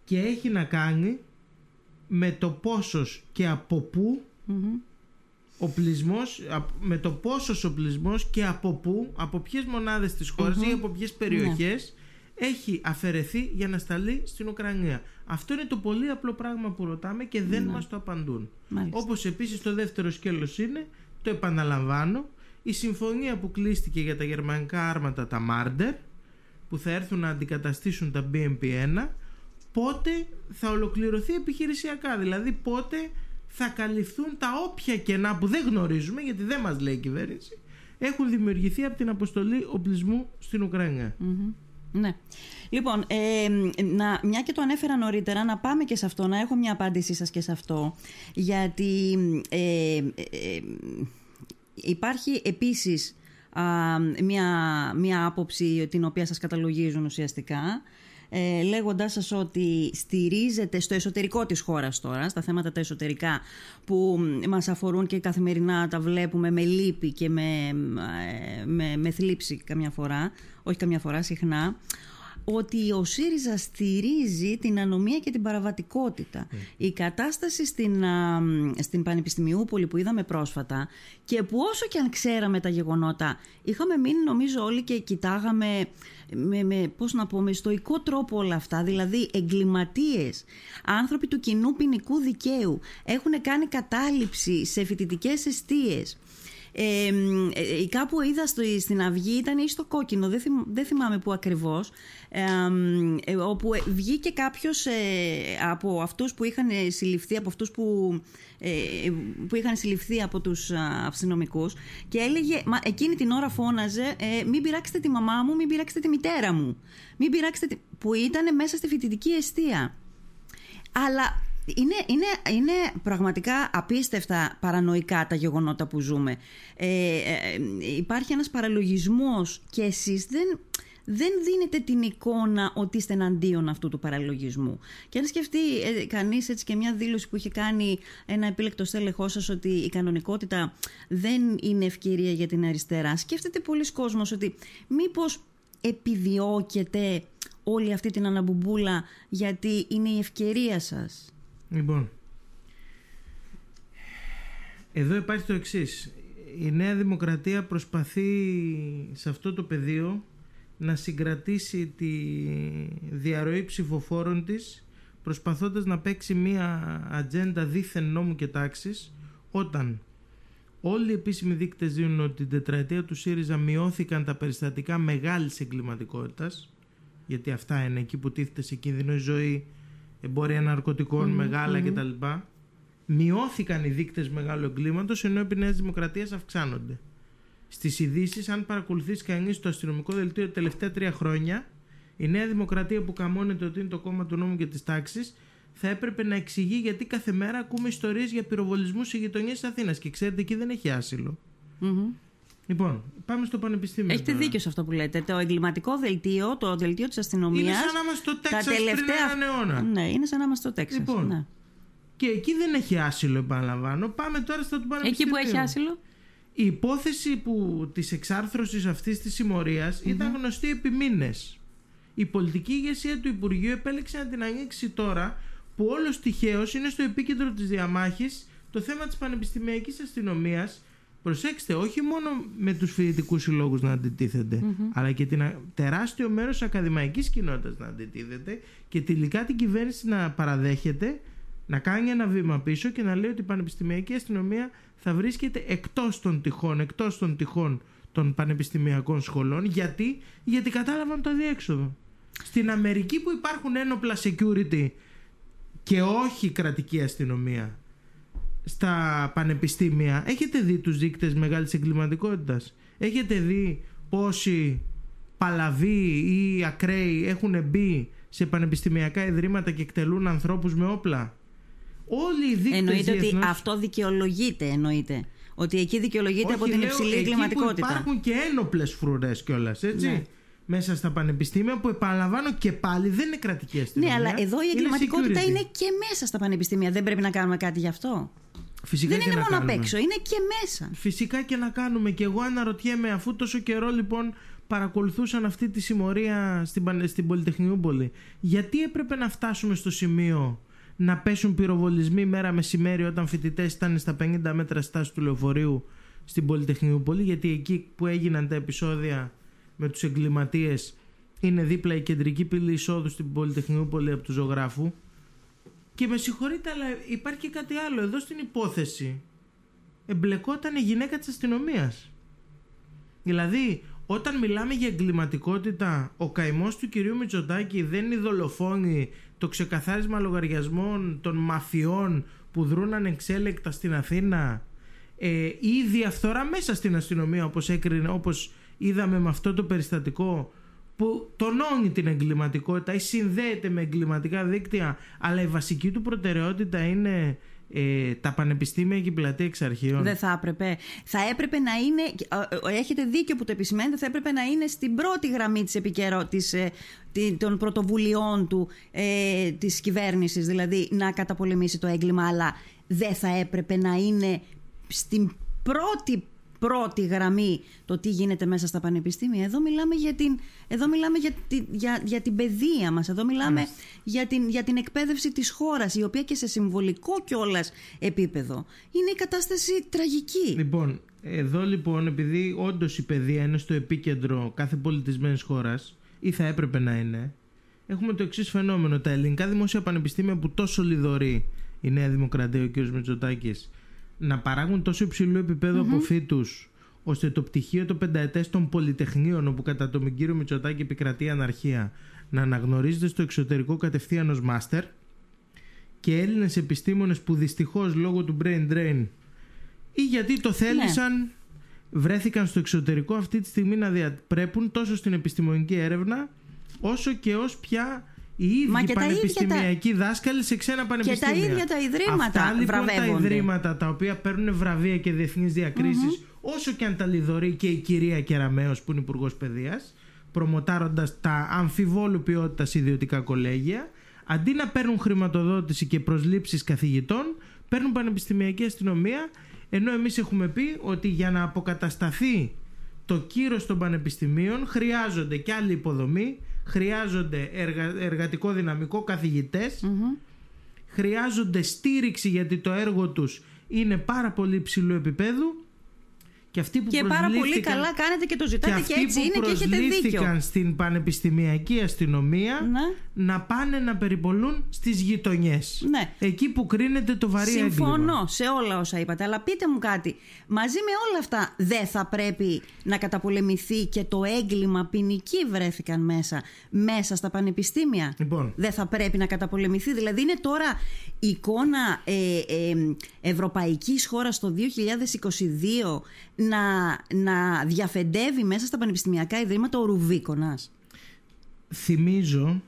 Και έχει να κάνει με το πόσος και από πού Μμμ. Οπλισμός, απ- με το πόσος οπλισμός και από πού, από ποιες μονάδες της χωρας ή από ποιες περιοχές έχει αφαιρεθεί για να σταλεί στην Ουκρανία. Αυτό είναι το πολύ απλό πράγμα που ρωτάμε και δεν μας το απαντούν. Μάλιστα. Όπως επίσης το δεύτερο σκέλος είναι, το επαναλαμβάνω, η συμφωνία που κλείστηκε για τα γερμανικά άρματα, τα Marder, που θα έρθουν να αντικαταστήσουν τα BMP-1, πότε θα ολοκληρωθεί επιχειρησιακά. Δηλαδή πότε θα καλυφθούν τα όποια κενά που δεν γνωρίζουμε, γιατί δεν μας λέει η κυβέρνηση, έχουν δημιουργηθεί από την αποστολή οπλισμού στην Ουκρανία. Μμμ. Ναι. Λοιπόν, ε, να, μια και το ανέφερα νωρίτερα, να πάμε και σε αυτό, να έχω μια απάντησή σας και σε αυτό. Γιατί ε, ε, ε, υπάρχει επίσης α, μια, μια άποψη την οποία σας καταλογίζουν ουσιαστικά ε, λέγοντάς σας ότι στηρίζεται στο εσωτερικό της χώρας τώρα, στα θέματα τα εσωτερικά που μας αφορούν και καθημερινά τα βλέπουμε με λύπη και με, ε, με, με θλίψη καμιά φορά, όχι καμιά φορά, συχνά, ότι ο ΣΥΡΙΖΑ στηρίζει την ανομία και την παραβατικότητα. Η κατάσταση στην, α, στην Πανεπιστημιούπολη που είδαμε πρόσφατα και που όσο και αν ξέραμε τα γεγονότα είχαμε μείνει νομίζω όλοι και κοιτάγαμε με, με, πώς να πω, με στοικό τρόπο όλα αυτά, δηλαδή εγκληματίες, άνθρωποι του κοινού ποινικού δικαίου έχουν κάνει κατάληψη σε φοιτητικές αιστείες. Ε, ε, κάπου είδα στο, στην Αυγή ήταν ή στο Κόκκινο, δεν, θυμ- δεν θυμάμαι που ακριβώς, ε, ε, όπου ε, βγήκε κάποιος ε, από αυτούς που είχαν συλληφθεί, από αυτούς που, ε, που είχαν συλληφθεί από τους αστυνομικούς και έλεγε, μα, εκείνη την ώρα φώναζε ε, μην πειράξετε τη μαμά μου, μην πειράξετε τη μητέρα μου, μην πειράξετε τη... που ήταν μέσα στη φοιτητική αιστεία. Αλλά είναι, είναι, είναι πραγματικά απίστευτα παρανοϊκά τα γεγονότα που ζούμε. Ε, ε, ε, υπάρχει ένας παραλογισμός και εσείς δεν, δεν δίνετε την εικόνα ότι είστε εναντίον αυτού του παραλογισμού. Και αν σκεφτεί ε, κανείς έτσι και μια δήλωση που είχε κάνει ένα επίλεκτο στέλεχό σας ότι η κανονικότητα δεν είναι ευκαιρία για την αριστερά, σκέφτεται πολλοί κόσμος ότι μήπως επιδιώκεται όλη αυτή την αναμπουμπούλα γιατί είναι η ευκαιρία σας; Λοιπόν, εδώ υπάρχει το εξής. Η Νέα Δημοκρατία προσπαθεί σε αυτό το πεδίο να συγκρατήσει τη διαρροή ψηφοφόρων της προσπαθώντας να παίξει μία ατζέντα δίθεν νόμου και τάξης όταν όλοι οι επίσημοι δείκτες δίνουν ότι την τετραετία του ΣΥΡΙΖΑ μειώθηκαν τα περιστατικά μεγάλης εγκληματικότητας γιατί αυτά είναι εκεί που τίθεται σε κίνδυνο η ζωή εμπόρια ναρκωτικών, μεγάλα κτλ. Μειώθηκαν οι δείκτες μεγάλου εγκλήματος ενώ επί Νέας Δημοκρατίας αυξάνονται. Στις ειδήσεις, αν παρακολουθήσει κανείς το αστυνομικό δελτίο τα τελευταία τρία χρόνια, Η Νέα Δημοκρατία που καμώνεται ότι είναι το κόμμα του νόμου και της τάξης, θα έπρεπε να εξηγεί γιατί κάθε μέρα ακούμε ιστορίες για πυροβολισμούς σε γειτονιές της Αθήνας. Και ξέρετε, εκεί δεν έχει άσυλο. Μμμ. Λοιπόν, πάμε στο πανεπιστήμιο. Έχετε τώρα. δίκιο σε αυτό που λέτε. Το εγκληματικό δελτίο, το δελτίο της αστυνομίας. Είναι σαν να είμαστε στο Τέξας πριν έναν αιώνα. Ναι, είναι σαν να είμαστε στο Τέξας. Λοιπόν, ναι. Και εκεί δεν έχει άσυλο, επαναλαμβάνω. Πάμε τώρα στο του Εκεί πανεπιστήμιου. που έχει άσυλο; Η υπόθεση που, της εξάρθρωσης αυτής της συμμοριας ήταν γνωστή επί μήνες. Η πολιτική ηγεσία του Υπουργείου επέλεξε να την ανοίξει τώρα που όλος τυχαίως είναι στο επίκεντρο της διαμάχης το θέμα της πανεπιστημιακής αστυνομίας Προσέξτε, όχι μόνο με τους φοιτητικούς συλλόγους να αντιτίθεται, αλλά και την α- τεράστιο μέρος της ακαδημαϊκής κοινότητας να αντιτίθεται και τελικά την κυβέρνηση να παραδέχεται να κάνει ένα βήμα πίσω και να λέει ότι η πανεπιστημιακή αστυνομία θα βρίσκεται εκτός των τυχών, εκτός των τυχών των πανεπιστημιακών σχολών. Γιατί, Γιατί κατάλαβαν το διέξοδο. Στην Αμερική που υπάρχουν ένοπλα security και όχι κρατική αστυνομία στα πανεπιστήμια, έχετε δει τους δείκτες μεγάλης εγκληματικότητας; Έχετε δει πόσοι παλαβοί ή ακραίοι έχουν μπει σε πανεπιστημιακά ιδρύματα και εκτελούν ανθρώπους με όπλα; Όλοι οι δείκτες Εννοείται ότι διεθνώς- αυτό δικαιολογείται, εννοείται. Ότι εκεί δικαιολογείται όχι, από την λέω, υψηλή εκεί που εγκληματικότητα. υπάρχουν και ένοπλες φρουρές κιόλας, έτσι. Ναι. Μέσα στα πανεπιστήμια που επαναλαμβάνω και πάλι δεν είναι κρατική Ναι, αστυνομία. αλλά εδώ η είναι εγκληματικότητα security. είναι και μέσα στα πανεπιστήμια. Δεν πρέπει να κάνουμε κάτι γι' αυτό. Φυσικά δεν και είναι να μόνο απ' κάνουμε. έξω, είναι και μέσα. Φυσικά και να κάνουμε. Και εγώ αναρωτιέμαι, αφού τόσο καιρό λοιπόν παρακολουθούσαν αυτή τη συμμορία στην, Πανε- στην Πολυτεχνιούπολη, γιατί έπρεπε να φτάσουμε στο σημείο να πέσουν πυροβολισμοί μέρα μεσημέρι όταν φοιτητές ήταν στα 50 μέτρα στάση του λεωφορείου στην Πολυτεχνιούπολη, γιατί εκεί που έγιναν τα επεισόδια με τους εγκληματίες είναι δίπλα η κεντρική πύλη εισόδου στην Πολυτεχνιούπολη από του ζωγράφου. Και με συγχωρείτε, αλλά υπάρχει και κάτι άλλο. Εδώ στην υπόθεση εμπλεκόταν η γυναίκα της αστυνομίας. Δηλαδή, όταν μιλάμε για εγκληματικότητα, ο καημός του κυρίου Μητσοτάκη δεν είναι η δολοφόνη, το ξεκαθάρισμα λογαριασμών των μαφιών που δρούν ανεξέλεκτα στην Αθήνα ε, ή η διαφθορά μέσα στην αστυνομία όπως έκρινε, όπως είδαμε με αυτό το περιστατικό που τονώνει την εγκληματικότητα ή συνδέεται με εγκληματικά δίκτυα αλλά η βασική του προτεραιότητα είναι ε, τα πανεπιστήμια και η πλατεία εξ αρχείων. Δεν θα έπρεπε. Θα έπρεπε να είναι. ε, ε, Έχετε δίκιο που το επισημαίνετε, θα έπρεπε να είναι στην πρώτη γραμμή της επικαιρό, της, ε, τη- των πρωτοβουλειών του ε, της κυβέρνησης, δηλαδή να καταπολεμήσει το έγκλημα, αλλά δεν θα έπρεπε να είναι στην πρώτη πρώτη γραμμή το τι γίνεται μέσα στα πανεπιστήμια. Εδώ μιλάμε για την, εδώ μιλάμε για, τη, για, για την παιδεία μας, εδώ μιλάμε Μάλιστα. για την, για την εκπαίδευση της χώρας, η οποία και σε συμβολικό κιόλας επίπεδο είναι η κατάσταση τραγική. Λοιπόν, εδώ λοιπόν, επειδή όντως η παιδεία είναι στο επίκεντρο κάθε πολιτισμένης χώρας, ή θα έπρεπε να είναι, έχουμε το εξής φαινόμενο. Τα ελληνικά δημόσια πανεπιστήμια που τόσο λιδωρεί η Νέα Δημοκρατία, ο κ. Μητσοτάκης, να παράγουν τόσο υψηλού επίπεδου από φύτους, ώστε το πτυχίο το πενταετές των πολυτεχνείων, όπου κατά τον κύριο Μητσοτάκη επικρατεί αναρχία, να αναγνωρίζεται στο εξωτερικό κατευθείαν ως μάστερ, και Έλληνες επιστήμονες που δυστυχώς λόγω του brain drain ή γιατί το θέλησαν βρέθηκαν στο εξωτερικό αυτή τη στιγμή να διαπρέπουν τόσο στην επιστημονική έρευνα όσο και ως πια οι ίδιοι Μα και τα ίδια πανεπιστημιακοί δάσκαλοι σε ξένα πανεπιστήμια. ίδια τα ιδρύματα Αυτά λοιπόν τα βραβεύονται. ιδρύματα τα οποία παίρνουν βραβεία και διεθνείς διακρίσεις, όσο και αν τα λιδωρεί και η κυρία Κεραμέως που είναι υπουργός Παιδείας προμοτάροντας τα αμφιβόλου ποιότητας ιδιωτικά κολέγια αντί να παίρνουν χρηματοδότηση και προσλήψεις καθηγητών παίρνουν πανεπιστημιακή αστυνομία ενώ εμείς έχουμε πει ότι για να αποκατασταθεί το κύρος των πανεπιστημίων χρειάζονται και άλλη υποδομή χρειάζονται εργα- εργατικό δυναμικό καθηγητές. Χρειάζονται στήριξη γιατί το έργο τους είναι πάρα πολύ υψηλού επίπεδου και αυτοί που Και πάρα πολύ προσλήφθηκαν- καλά κάνετε και το ζητάτε και, αυτοί έτσι που είναι και έχετε δίκιο. προσλήφθηκαν στην πανεπιστημιακή αστυνομία Ναι. να πάνε να περιπολούν στις γειτονιές. Ναι. Εκεί που κρίνεται το βαρύ Συμφωνώ έγκλημα. σε όλα όσα είπατε, αλλά πείτε μου κάτι. Μαζί με όλα αυτά δεν θα πρέπει να καταπολεμηθεί και το έγκλημα ποινική βρέθηκαν μέσα, μέσα στα πανεπιστήμια; Λοιπόν. Δεν θα πρέπει να καταπολεμηθεί; Δηλαδή είναι τώρα εικόνα ε, ε, ευρωπαϊκής χώρας το 2022 να, να διαφεντεύει μέσα στα πανεπιστημιακά ιδρύματα ο Ρουβίκονας. θυμίζω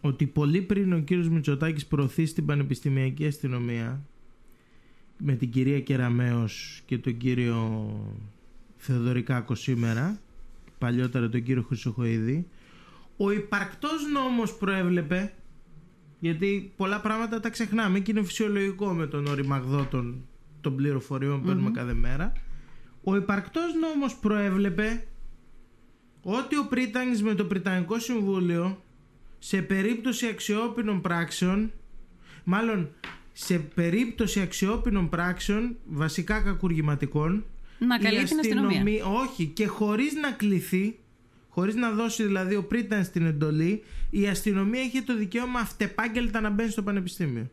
ότι πολύ πριν ο κύριος Μητσοτάκης προωθήσει την πανεπιστημιακή αστυνομία με την κυρία Κεραμέως και τον κύριο Θεοδωρικάκο σήμερα παλιότερα τον κύριο Χρυσοχοίδη ο υπαρκτός νόμος προέβλεπε γιατί πολλά πράγματα τα ξεχνάμε και είναι φυσιολογικό με τον οριμαγδό των, των πληροφοριών που παίρνουμε κάθε μέρα ο υπαρκτός νόμος προέβλεπε ότι ο Πρίτανης με το Πριτανικό Συμβούλιο σε περίπτωση αξιόπινων πράξεων μάλλον σε περίπτωση αξιόπινων πράξεων βασικά κακουργηματικών να καλεί την αστυνομία. Όχι, και χωρίς να κληθεί, χωρίς να δώσει δηλαδή ο Πρίτανης την εντολή, η αστυνομία είχε το δικαίωμα αυτεπάγγελτα να μπαίνει στο πανεπιστήμιο.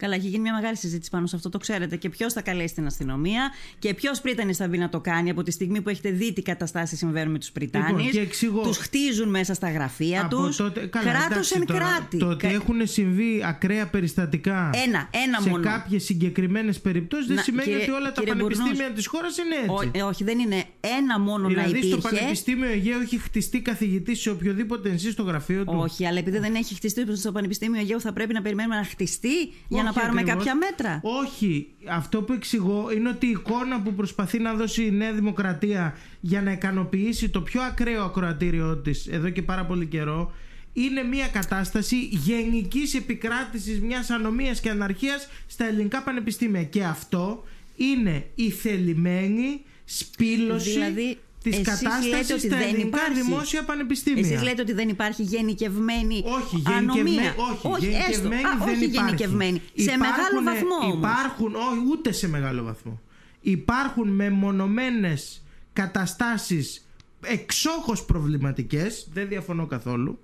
Καλά, έχει γίνει μια μεγάλη συζήτηση πάνω σε αυτό, το ξέρετε. Και ποιος θα καλέσει την αστυνομία και ποιος πρίτανη θα μπει να το κάνει από τη στιγμή που έχετε δει τι καταστάσεις συμβαίνουν με τους Πριτάνη. Λοιπόν, εξηγώ... Τους χτίζουν μέσα στα γραφεία τους. Κράτος εν κράτη. Το ότι έχουν συμβεί ακραία περιστατικά ένα, ένα σε μόνο. κάποιες συγκεκριμένες περιπτώσεις δεν σημαίνει κύριε, ότι όλα τα πανεπιστήμια της χώρας είναι έτσι. Ό, όχι, δεν είναι ένα μόνο δηλαδή, να υπήρχε. Δηλαδή στο Πανεπιστήμιο Αιγαίου έχει χτιστεί καθηγητής σε οποιοδήποτε νησί στο γραφείο του. Όχι, αλλά επειδή δεν έχει χτιστεί στο Πανεπιστήμιο Αιγαίου θα πρέπει να περιμένουμε να χτιστεί για να πάρουμε κάποια μέτρα. Όχι. Αυτό που εξηγώ είναι ότι η εικόνα που προσπαθεί να δώσει η Νέα Δημοκρατία για να ικανοποιήσει το πιο ακραίο ακροατήριό της εδώ και πάρα πολύ καιρό είναι μια κατάσταση γενικής επικράτησης μιας ανομίας και αναρχίας στα ελληνικά πανεπιστήμια και αυτό είναι η θελημένη σπήλωση δηλαδή, της κατάστασης στα ελληνικά υπάρχει... δημόσια πανεπιστήμια. Εσείς λέτε ότι δεν υπάρχει γενικευμένη όχι, γενικευμένη, όχι, όχι, γενικευμένη έστω, δεν όχι υπάρχει. γενικευμένη. σε μεγάλο βαθμό όμως. Υπάρχουν, όχι, ούτε σε μεγάλο βαθμό. Υπάρχουν μεμονωμένες καταστάσεις εξόχως προβληματικές, δεν διαφωνώ καθόλου,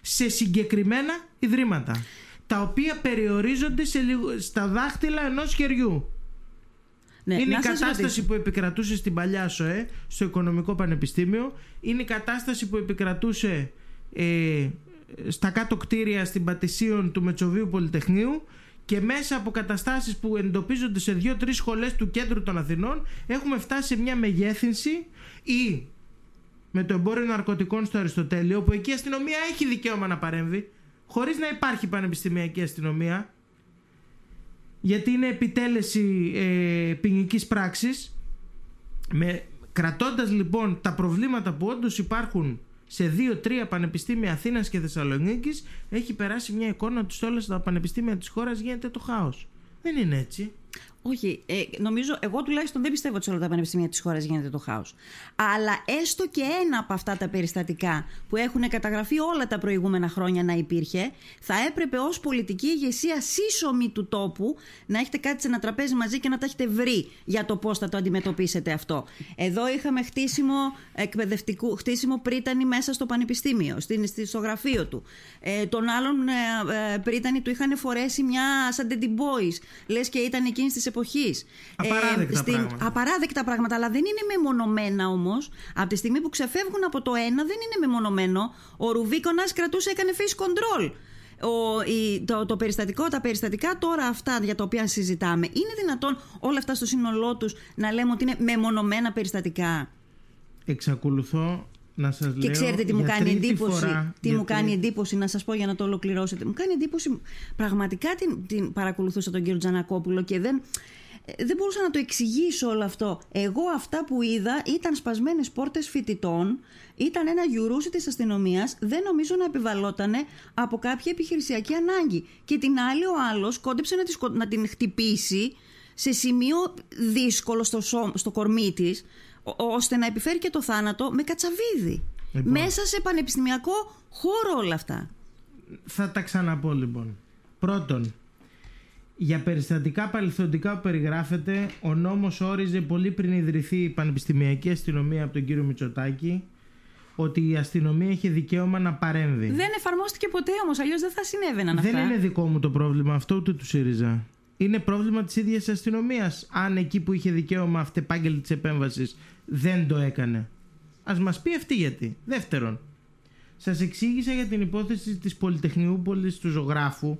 σε συγκεκριμένα ιδρύματα, τα οποία περιορίζονται σε, στα δάχτυλα ενός χεριού. Ναι, είναι η κατάσταση που επικρατούσε στην παλιά ΣΟΕ, στο Οικονομικό Πανεπιστήμιο. Είναι η κατάσταση που επικρατούσε ε, στα κάτω κτίρια στην Πατησίων του Μετσοβίου Πολυτεχνείου και μέσα από καταστάσεις που εντοπίζονται σε δύο-τρεις σχολές του κέντρου των Αθηνών έχουμε φτάσει σε μια μεγέθυνση ή με το εμπόριο ναρκωτικών στο Αριστοτέλειο όπου εκεί η αστυνομία έχει δικαίωμα να παρέμβει χωρίς να υπάρχει πανεπιστημιακή αστυνομία γιατί είναι επιτέλεση ε, ποινικής πράξης με, κρατώντας λοιπόν τα προβλήματα που όντως υπάρχουν σε δύο-τρία πανεπιστήμια Αθήνας και Θεσσαλονίκης έχει περάσει μια εικόνα ότι σε όλα τα πανεπιστήμια της χώρας γίνεται το χάος. Δεν είναι έτσι. Όχι, ε, νομίζω, εγώ τουλάχιστον δεν πιστεύω ότι σε όλα τα πανεπιστήμια της χώρας γίνεται το χάος. Αλλά έστω και ένα από αυτά τα περιστατικά που έχουν καταγραφεί όλα τα προηγούμενα χρόνια να υπήρχε, θα έπρεπε ως πολιτική ηγεσία σύσσωμη του τόπου να έχετε κάτι σε ένα τραπέζι μαζί και να τα έχετε βρει για το πώς θα το αντιμετωπίσετε αυτό. Εδώ είχαμε χτίσιμο εκπαιδευτικού, χτίσιμο πρίτανη μέσα στο πανεπιστήμιο, στην, στο γραφείο του. Ε, τον άλλον ε, ε, πρίτανη του είχαν φορέσει μια σαν boys, λες και ήταν εκείνη τη εποχής. Απαράδεκτα, ε, στην, πράγματα. απαράδεκτα πράγματα. Αλλά δεν είναι μεμονωμένα όμως. Από τη στιγμή που ξεφεύγουν από το ένα, δεν είναι μεμονωμένο. Ο Ρουβίκονα κρατούσε, έκανε face control. Ο, η, το, το περιστατικό, τα περιστατικά τώρα αυτά για τα οποία συζητάμε, είναι δυνατόν όλα αυτά στο σύνολό τους να λέμε ότι είναι μεμονωμένα περιστατικά; Εξακολουθώ να σας και λέω ξέρετε τι μου κάνει εντύπωση. Φορά, τι μου κάνει εντύπωση, να σας πω για να το ολοκληρώσετε. Μου κάνει εντύπωση. Πραγματικά την, την παρακολουθούσα τον κύριο Τζανακόπουλο και δεν, δεν μπορούσα να το εξηγήσω όλο αυτό. Εγώ αυτά που είδα ήταν σπασμένες πόρτες φοιτητών, ήταν ένα γιουρούσι της αστυνομίας, δεν νομίζω να επιβαλότανε από κάποια επιχειρησιακή ανάγκη. Και την άλλη ο άλλος κόντεψε να, να την χτυπήσει σε σημείο δύσκολο στο, στο κορμί της, ώστε να επιφέρει και το θάνατο με κατσαβίδι. Λοιπόν. Μέσα σε πανεπιστημιακό χώρο όλα αυτά. Θα τα ξαναπώ λοιπόν. Πρώτον, για περιστατικά παρελθοντικά που περιγράφεται, ο νόμος όριζε πολύ πριν ιδρυθεί η Πανεπιστημιακή Αστυνομία από τον κύριο Μητσοτάκη ότι η αστυνομία έχει δικαίωμα να παρέμβει. Δεν εφαρμόστηκε ποτέ όμως, αλλιώς δεν θα συνέβαιναν αυτά. Δεν είναι δικό μου το πρόβλημα αυτό, ούτε του ΣΥΡΙΖΑ. Είναι πρόβλημα της ίδιας αστυνομίας. Αν εκεί που είχε δικαίωμα αυτεπάγγελτη της επέμβασης δεν το έκανε. Α μας πει αυτή γιατί. Δεύτερον, σας εξήγησα για την υπόθεση της Πολυτεχνιούπολης του ζωγραφου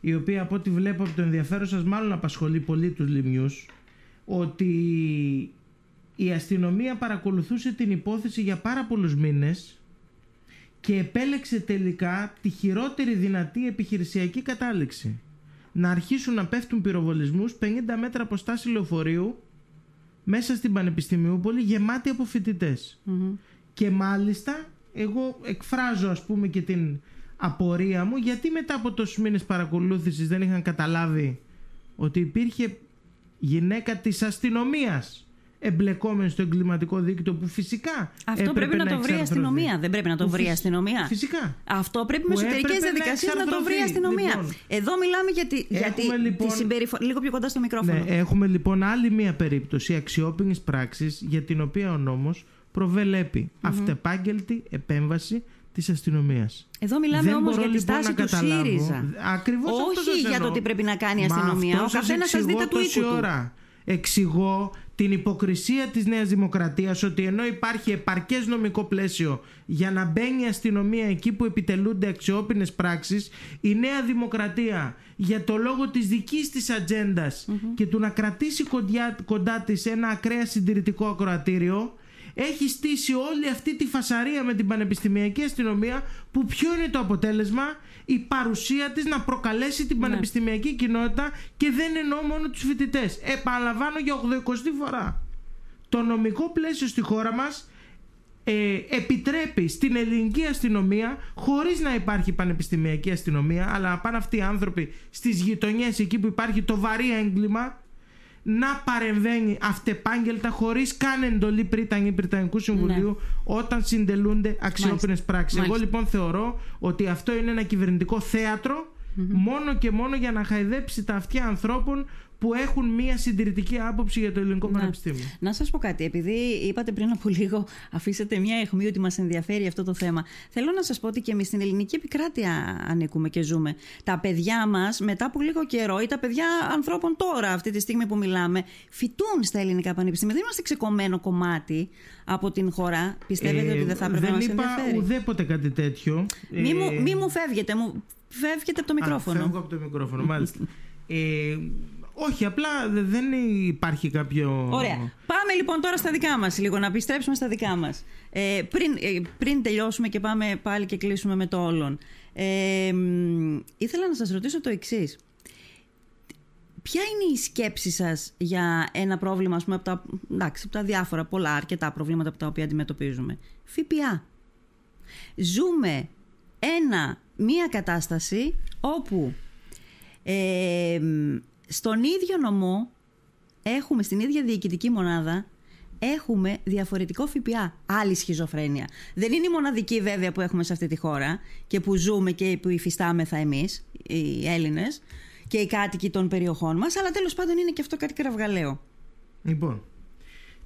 η οποία από ό,τι βλέπω από το ενδιαφέρον σας μάλλον απασχολεί πολύ τους λιμιούς ότι η αστυνομία παρακολουθούσε την υπόθεση για πάρα πολλούς μήνες και επέλεξε τελικά τη χειρότερη δυνατή επιχειρησιακή κατάληξη. Να αρχίσουν να πέφτουν πυροβολισμούς 50 μέτρα από στάση λεωφορείου μέσα στην Πανεπιστημιούπολη γεμάτη από φοιτητε Και μάλιστα εγώ εκφράζω ας πούμε και την απορία μου γιατί μετά από τόσους μήνες παρακολούθησης δεν είχαν καταλάβει ότι υπήρχε γυναίκα της αστυνομίας εμπλεκόμενη στο εγκληματικό δίκτυο που φυσικά. Αυτό πρέπει να, το βρει η αστυνομία. Δεν πρέπει να το βρει η αστυνομία. Φυσικά. Αυτό πρέπει με εσωτερικές διαδικασίες να, το βρει η αστυνομία. Λοιπόν, Εδώ μιλάμε για τη, για τη, λοιπόν, συμπεριφορά. Λίγο πιο κοντά στο μικρόφωνο. Ναι, έχουμε λοιπόν άλλη μία περίπτωση αξιόπινης πράξης για την οποία ο νόμος προβελέπει mm-hmm. αυτεπάγγελτη επέμβαση της αστυνομίας. Εδώ μιλάμε όμως για τη λοιπόν στάση του ΣΥΡΙΖΑ. Ακριβώς Όχι για το τι πρέπει να κάνει η αστυνομία. Ο καθένας σας δείτε του οίκου εξηγώ την υποκρισία της Νέας Δημοκρατίας ότι ενώ υπάρχει επαρκές νομικό πλαίσιο για να μπαίνει η αστυνομία εκεί που επιτελούνται αξιόπινες πράξεις η Νέα Δημοκρατία για το λόγο της δικής της ατζεντα και του να κρατήσει κοντά, κοντά της ένα ακραία συντηρητικό ακροατήριο έχει στήσει όλη αυτή τη φασαρία με την πανεπιστημιακή αστυνομία που ποιο είναι το αποτέλεσμα; Η παρουσία της να προκαλέσει την ναι. πανεπιστημιακή κοινότητα και δεν εννοώ μόνο τους φοιτητές. Επαναλαμβάνω για 80 φορά. Το νομικό πλαίσιο στη χώρα μας ε, επιτρέπει στην ελληνική αστυνομία χωρίς να υπάρχει πανεπιστημιακή αστυνομία αλλά να πάνε αυτοί οι άνθρωποι στις γειτονιές εκεί που υπάρχει το βαρύ έγκλημα να παρεμβαίνει αυτεπάγγελτα χωρίς καν εντολή Πρίτανη ή Πριτανικού Συμβουλίου ναι. όταν συντελούνται αξιόπινες πράξεις. Εγώ λοιπόν θεωρώ ότι αυτό είναι ένα κυβερνητικό μόνο και μόνο για να χαϊδέψει τα αυτιά ανθρώπων που έχουν μία συντηρητική άποψη για το ελληνικό ναι. πανεπιστήμιο. Να σας πω κάτι, επειδή είπατε πριν από λίγο, αφήσατε μια αιχμή ότι μας ενδιαφέρει αυτό το θέμα. Θέλω να σας πω ότι και εμείς στην ελληνική επικράτεια ανήκουμε και ζούμε. Τα παιδιά μας μετά από λίγο καιρό ή τα παιδιά ανθρώπων τώρα, αυτή τη στιγμή που μιλάμε, φοιτούν στα ελληνικά πανεπιστήμια. Δεν είμαστε ξεκομμένο κομμάτι από την χώρα. Πιστεύετε ε, ότι δεν θα έπρεπε να μας ενδιαφέρει; Δεν είπα ουδέποτε κάτι τέτοιο. Μη, μου, ε, μη μου φεύγετε, μου φεύγετε από το μικρόφωνο. Α, φεύγω από το μικρόφωνο, μάλιστα. ε, όχι, απλά δεν υπάρχει κάποιο. Ωραία. Πάμε λοιπόν τώρα στα δικά μας, λίγο να επιστρέψουμε στα δικά μας. Ε, πριν, ε, πριν τελειώσουμε και πάμε πάλι και κλείσουμε με το όλον. Ε, ήθελα να σας ρωτήσω το εξής. Ποια είναι η σκέψη σας για ένα πρόβλημα, ας πούμε, από τα, εντάξει, από τα διάφορα, πολλά, αρκετά προβλήματα από τα οποία αντιμετωπίζουμε; ΦΠΑ. Ζούμε ένα, μία κατάσταση όπου ε, στον ίδιο νομό έχουμε, στην ίδια διοικητική μονάδα, έχουμε διαφορετικό ΦΠΑ. Άλλη σχιζοφρένεια. Δεν είναι η μοναδική βέβαια που έχουμε σε αυτή τη χώρα και που ζούμε και που υφιστάμεθα εμείς, οι Έλληνες και οι κάτοικοι των περιοχών μας, αλλά τέλος πάντων είναι και αυτό κάτι κραυγαλαίο. Λοιπόν,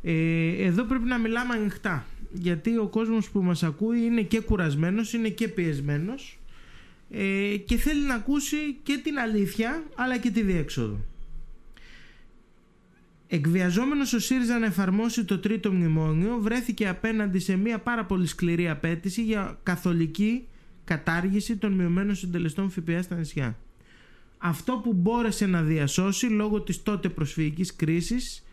ε, εδώ πρέπει να μιλάμε ανοιχτά, γιατί ο κόσμος που μας ακούει είναι και κουρασμένος, είναι και πιεσμένος ε, και θέλει να ακούσει και την αλήθεια αλλά και τη διέξοδο. Εκβιαζόμενος ο ΣΥΡΙΖΑ να εφαρμόσει το τρίτο μνημόνιο βρέθηκε απέναντι σε μια πάρα πολύ σκληρή απέτηση για καθολική κατάργηση των μειωμένων συντελεστών ΦΠΑ στα νησιά. Αυτό που μπόρεσε να διασώσει λόγω της τότε προσφυγικής κρίσης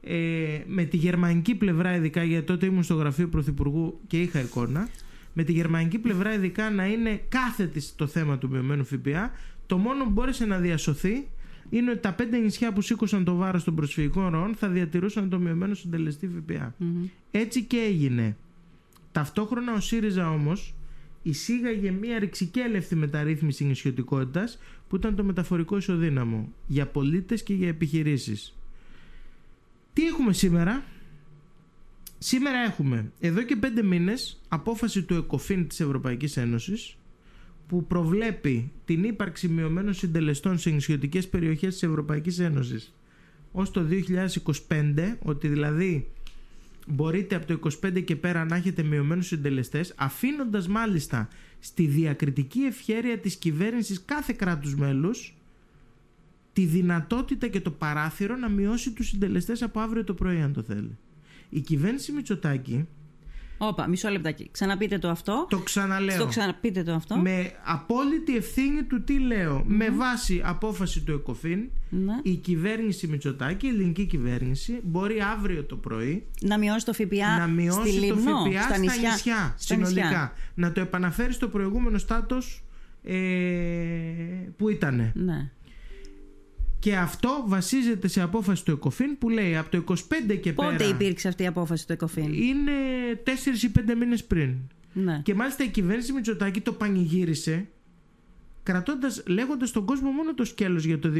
ε, με τη γερμανική πλευρά ειδικά γιατί τότε ήμουν στο γραφείο Πρωθυπουργού και είχα εικόνα με τη γερμανική πλευρά ειδικά να είναι κάθετη στο θέμα του μειωμένου ΦΠΑ, το μόνο που μπόρεσε να διασωθεί είναι ότι τα πέντε νησιά που σήκωσαν το βάρος των προσφυγικών ροών θα διατηρούσαν το μειωμένο συντελεστή ΦΠΑ. Έτσι και έγινε. Ταυτόχρονα ο ΣΥΡΙΖΑ όμως εισήγαγε μια ρηξικέλευτη μεταρρύθμιση νησιωτικότητας που ήταν το μεταφορικό ισοδύναμο για πολίτες και για επιχειρήσεις. Τι έχουμε σήμερα, Σήμερα έχουμε εδώ και πέντε μήνες απόφαση του ΕΚΟΦΗΝ της Ευρωπαϊκής Ένωσης που προβλέπει την ύπαρξη μειωμένων συντελεστών σε νησιωτικές περιοχές της Ευρωπαϊκής Ένωσης. Ως το 2025, ότι δηλαδή μπορείτε από το 25 και πέρα να έχετε μειωμένους συντελεστές, αφήνοντας μάλιστα στη διακριτική ευχέρεια της κυβέρνησης κάθε κράτους μέλους τη δυνατότητα και το παράθυρο να μειώσει τους συντελεστές από αύριο το πρωί αν το θέλει η κυβέρνηση Μητσοτάκη Όπα, μισό λεπτάκι. Ξαναπείτε το αυτό. Το ξαναλέω. Το ξαναπείτε το αυτό. Με απόλυτη ευθύνη του τι λέω. Με βάση απόφαση του ΕΚΟΦΗΝ, Ναι. η κυβέρνηση Μητσοτάκη, η ελληνική κυβέρνηση, μπορεί αύριο το πρωί Να μειώσει το ΦΠΑ να μειώσει στη το Λιμνό, ΦΠΑ στα νησιά. Στα συνολικά. νησιά. Να το επαναφέρει στο προηγούμενο στάτος ε, που ήταν. Ναι. Και αυτό βασίζεται σε απόφαση του ΕΚΟΦΗΝ που λέει από το 25 και Πότε πέρα υπήρξε αυτή η απόφαση του ΕΚΟΦΗΝ. είναι 4 ή 5 μήνες πριν. Ναι. Και μάλιστα η κυβέρνηση Μητσοτάκη το πανηγύρισε κρατώντας, λέγοντας στον κόσμο μόνο το σκέλος για το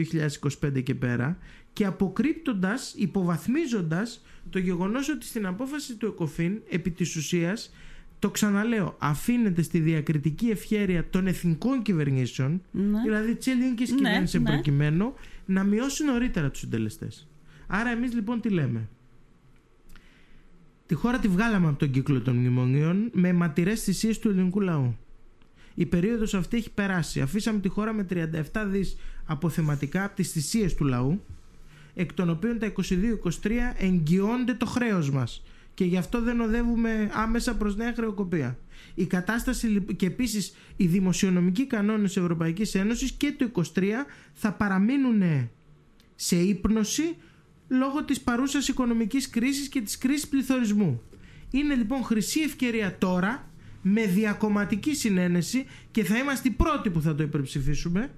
2025 και πέρα και αποκρύπτοντας, υποβαθμίζοντας το γεγονός ότι στην απόφαση του ΕΚΟΦΗΝ επί της ουσίας το ξαναλέω, αφήνεται στη διακριτική ευχέρεια των εθνικών κυβερνήσεων, Ναι. δηλαδή τη ελληνική Ναι, κυβέρνηση ναι. προκειμένου, να μειώσει νωρίτερα τους συντελεστές. Άρα, εμείς λοιπόν τι λέμε; Τη χώρα τη βγάλαμε από τον κύκλο των μνημονίων με ματηρές θυσίες του ελληνικού λαού. Η περίοδος αυτή έχει περάσει. Αφήσαμε τη χώρα με 37 δις αποθεματικά από τις θυσίες του λαού, εκ των οποίων τα 22-23 εγγυώνται το χρέος μας και γι' αυτό δεν οδεύουμε άμεσα προς νέα χρεοκοπία. Η κατάσταση λιπ- και επίσης οι δημοσιονομικοί κανόνες Ευρωπαϊκής Ένωσης και το 23 θα παραμείνουν σε ύπνωση λόγω της παρούσας οικονομικής κρίσης και της κρίσης πληθωρισμού. Είναι λοιπόν χρυσή ευκαιρία τώρα με διακομματική συνένεση και θα είμαστε οι πρώτοι που θα το υπερψηφίσουμε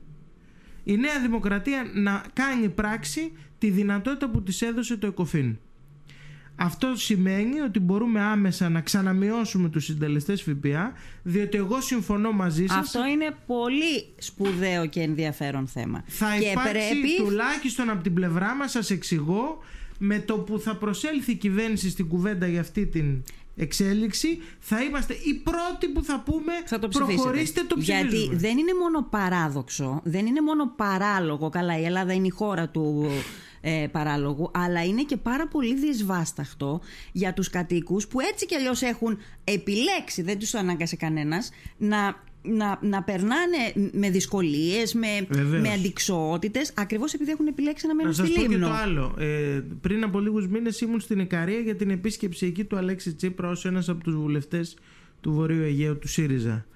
η Νέα Δημοκρατία να κάνει πράξη τη δυνατότητα που της έδωσε το ΕΚΟΦΗΝ. Αυτό σημαίνει ότι μπορούμε άμεσα να ξαναμειώσουμε τους συντελεστές ΦΠΑ διότι εγώ συμφωνώ μαζί σας Αυτό είναι πολύ σπουδαίο και ενδιαφέρον θέμα. θα και υπάρξει πρέπει τουλάχιστον από την πλευρά μας σας εξηγώ με το που θα προσέλθει η κυβέρνηση στην κουβέντα για αυτή την εξέλιξη θα είμαστε οι πρώτοι που θα πούμε θα το ψηφίσετε. προχωρήστε το ψηφίζουμε. Γιατί δεν είναι μόνο παράδοξο, δεν είναι μόνο παράλογο. Καλά, η Ελλάδα είναι η χώρα του ε, παράλογου, αλλά είναι και πάρα πολύ δυσβάσταχτο για τους κατοίκους που έτσι κι αλλιώς έχουν επιλέξει, δεν τους το ανάγκασε κανένας, να, να, να περνάνε με δυσκολίες, με, Βεβαίως. με αντικσοότητες, ακριβώς επειδή έχουν επιλέξει να Να μένουν σας στη πω και Λίμνο. το άλλο. Ε, πριν από λίγους μήνες ήμουν στην Ικαρία για την επίσκεψη εκεί του Αλέξη Τσίπρα ως ένας από τους βουλευτές του Βορείου Αιγαίου του ΣΥΡΙΖΑ.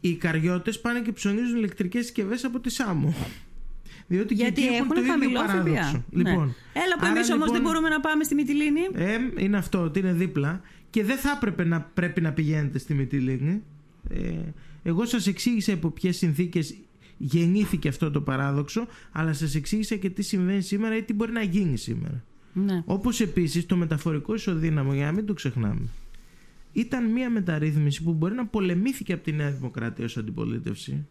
Οι Ικαριώτες πάνε και ψωνίζουν ηλεκτρικές συσκευές από τη ΣΑΜΟ. Διότι Γιατί και εκεί έχουν έχουν το ίδιο χαμηλό παράδοξο. ΦΠΑ. Λοιπόν, Ναι. Έλα που άρα εμείς όμως λοιπόν- δεν μπορούμε να πάμε στη Μυτιλίνη. Ε, είναι αυτό, ότι είναι δίπλα και δεν θα έπρεπε να πρέπει να πηγαίνετε στη Μυτιλίνη. Ε, εγώ σας εξήγησα υπό ποιες συνθήκες γεννήθηκε αυτό το παράδοξο, αλλά σας εξήγησα και τι συμβαίνει σήμερα ή τι μπορεί να γίνει σήμερα. Ναι. Όπως επίσης το μεταφορικό ισοδύναμο, για να μην το ξεχνάμε, ήταν μια μεταρρύθμιση που μπορεί να πολεμήθηκε από τη Νέα Δημοκρατία ως αντιπολίτευση.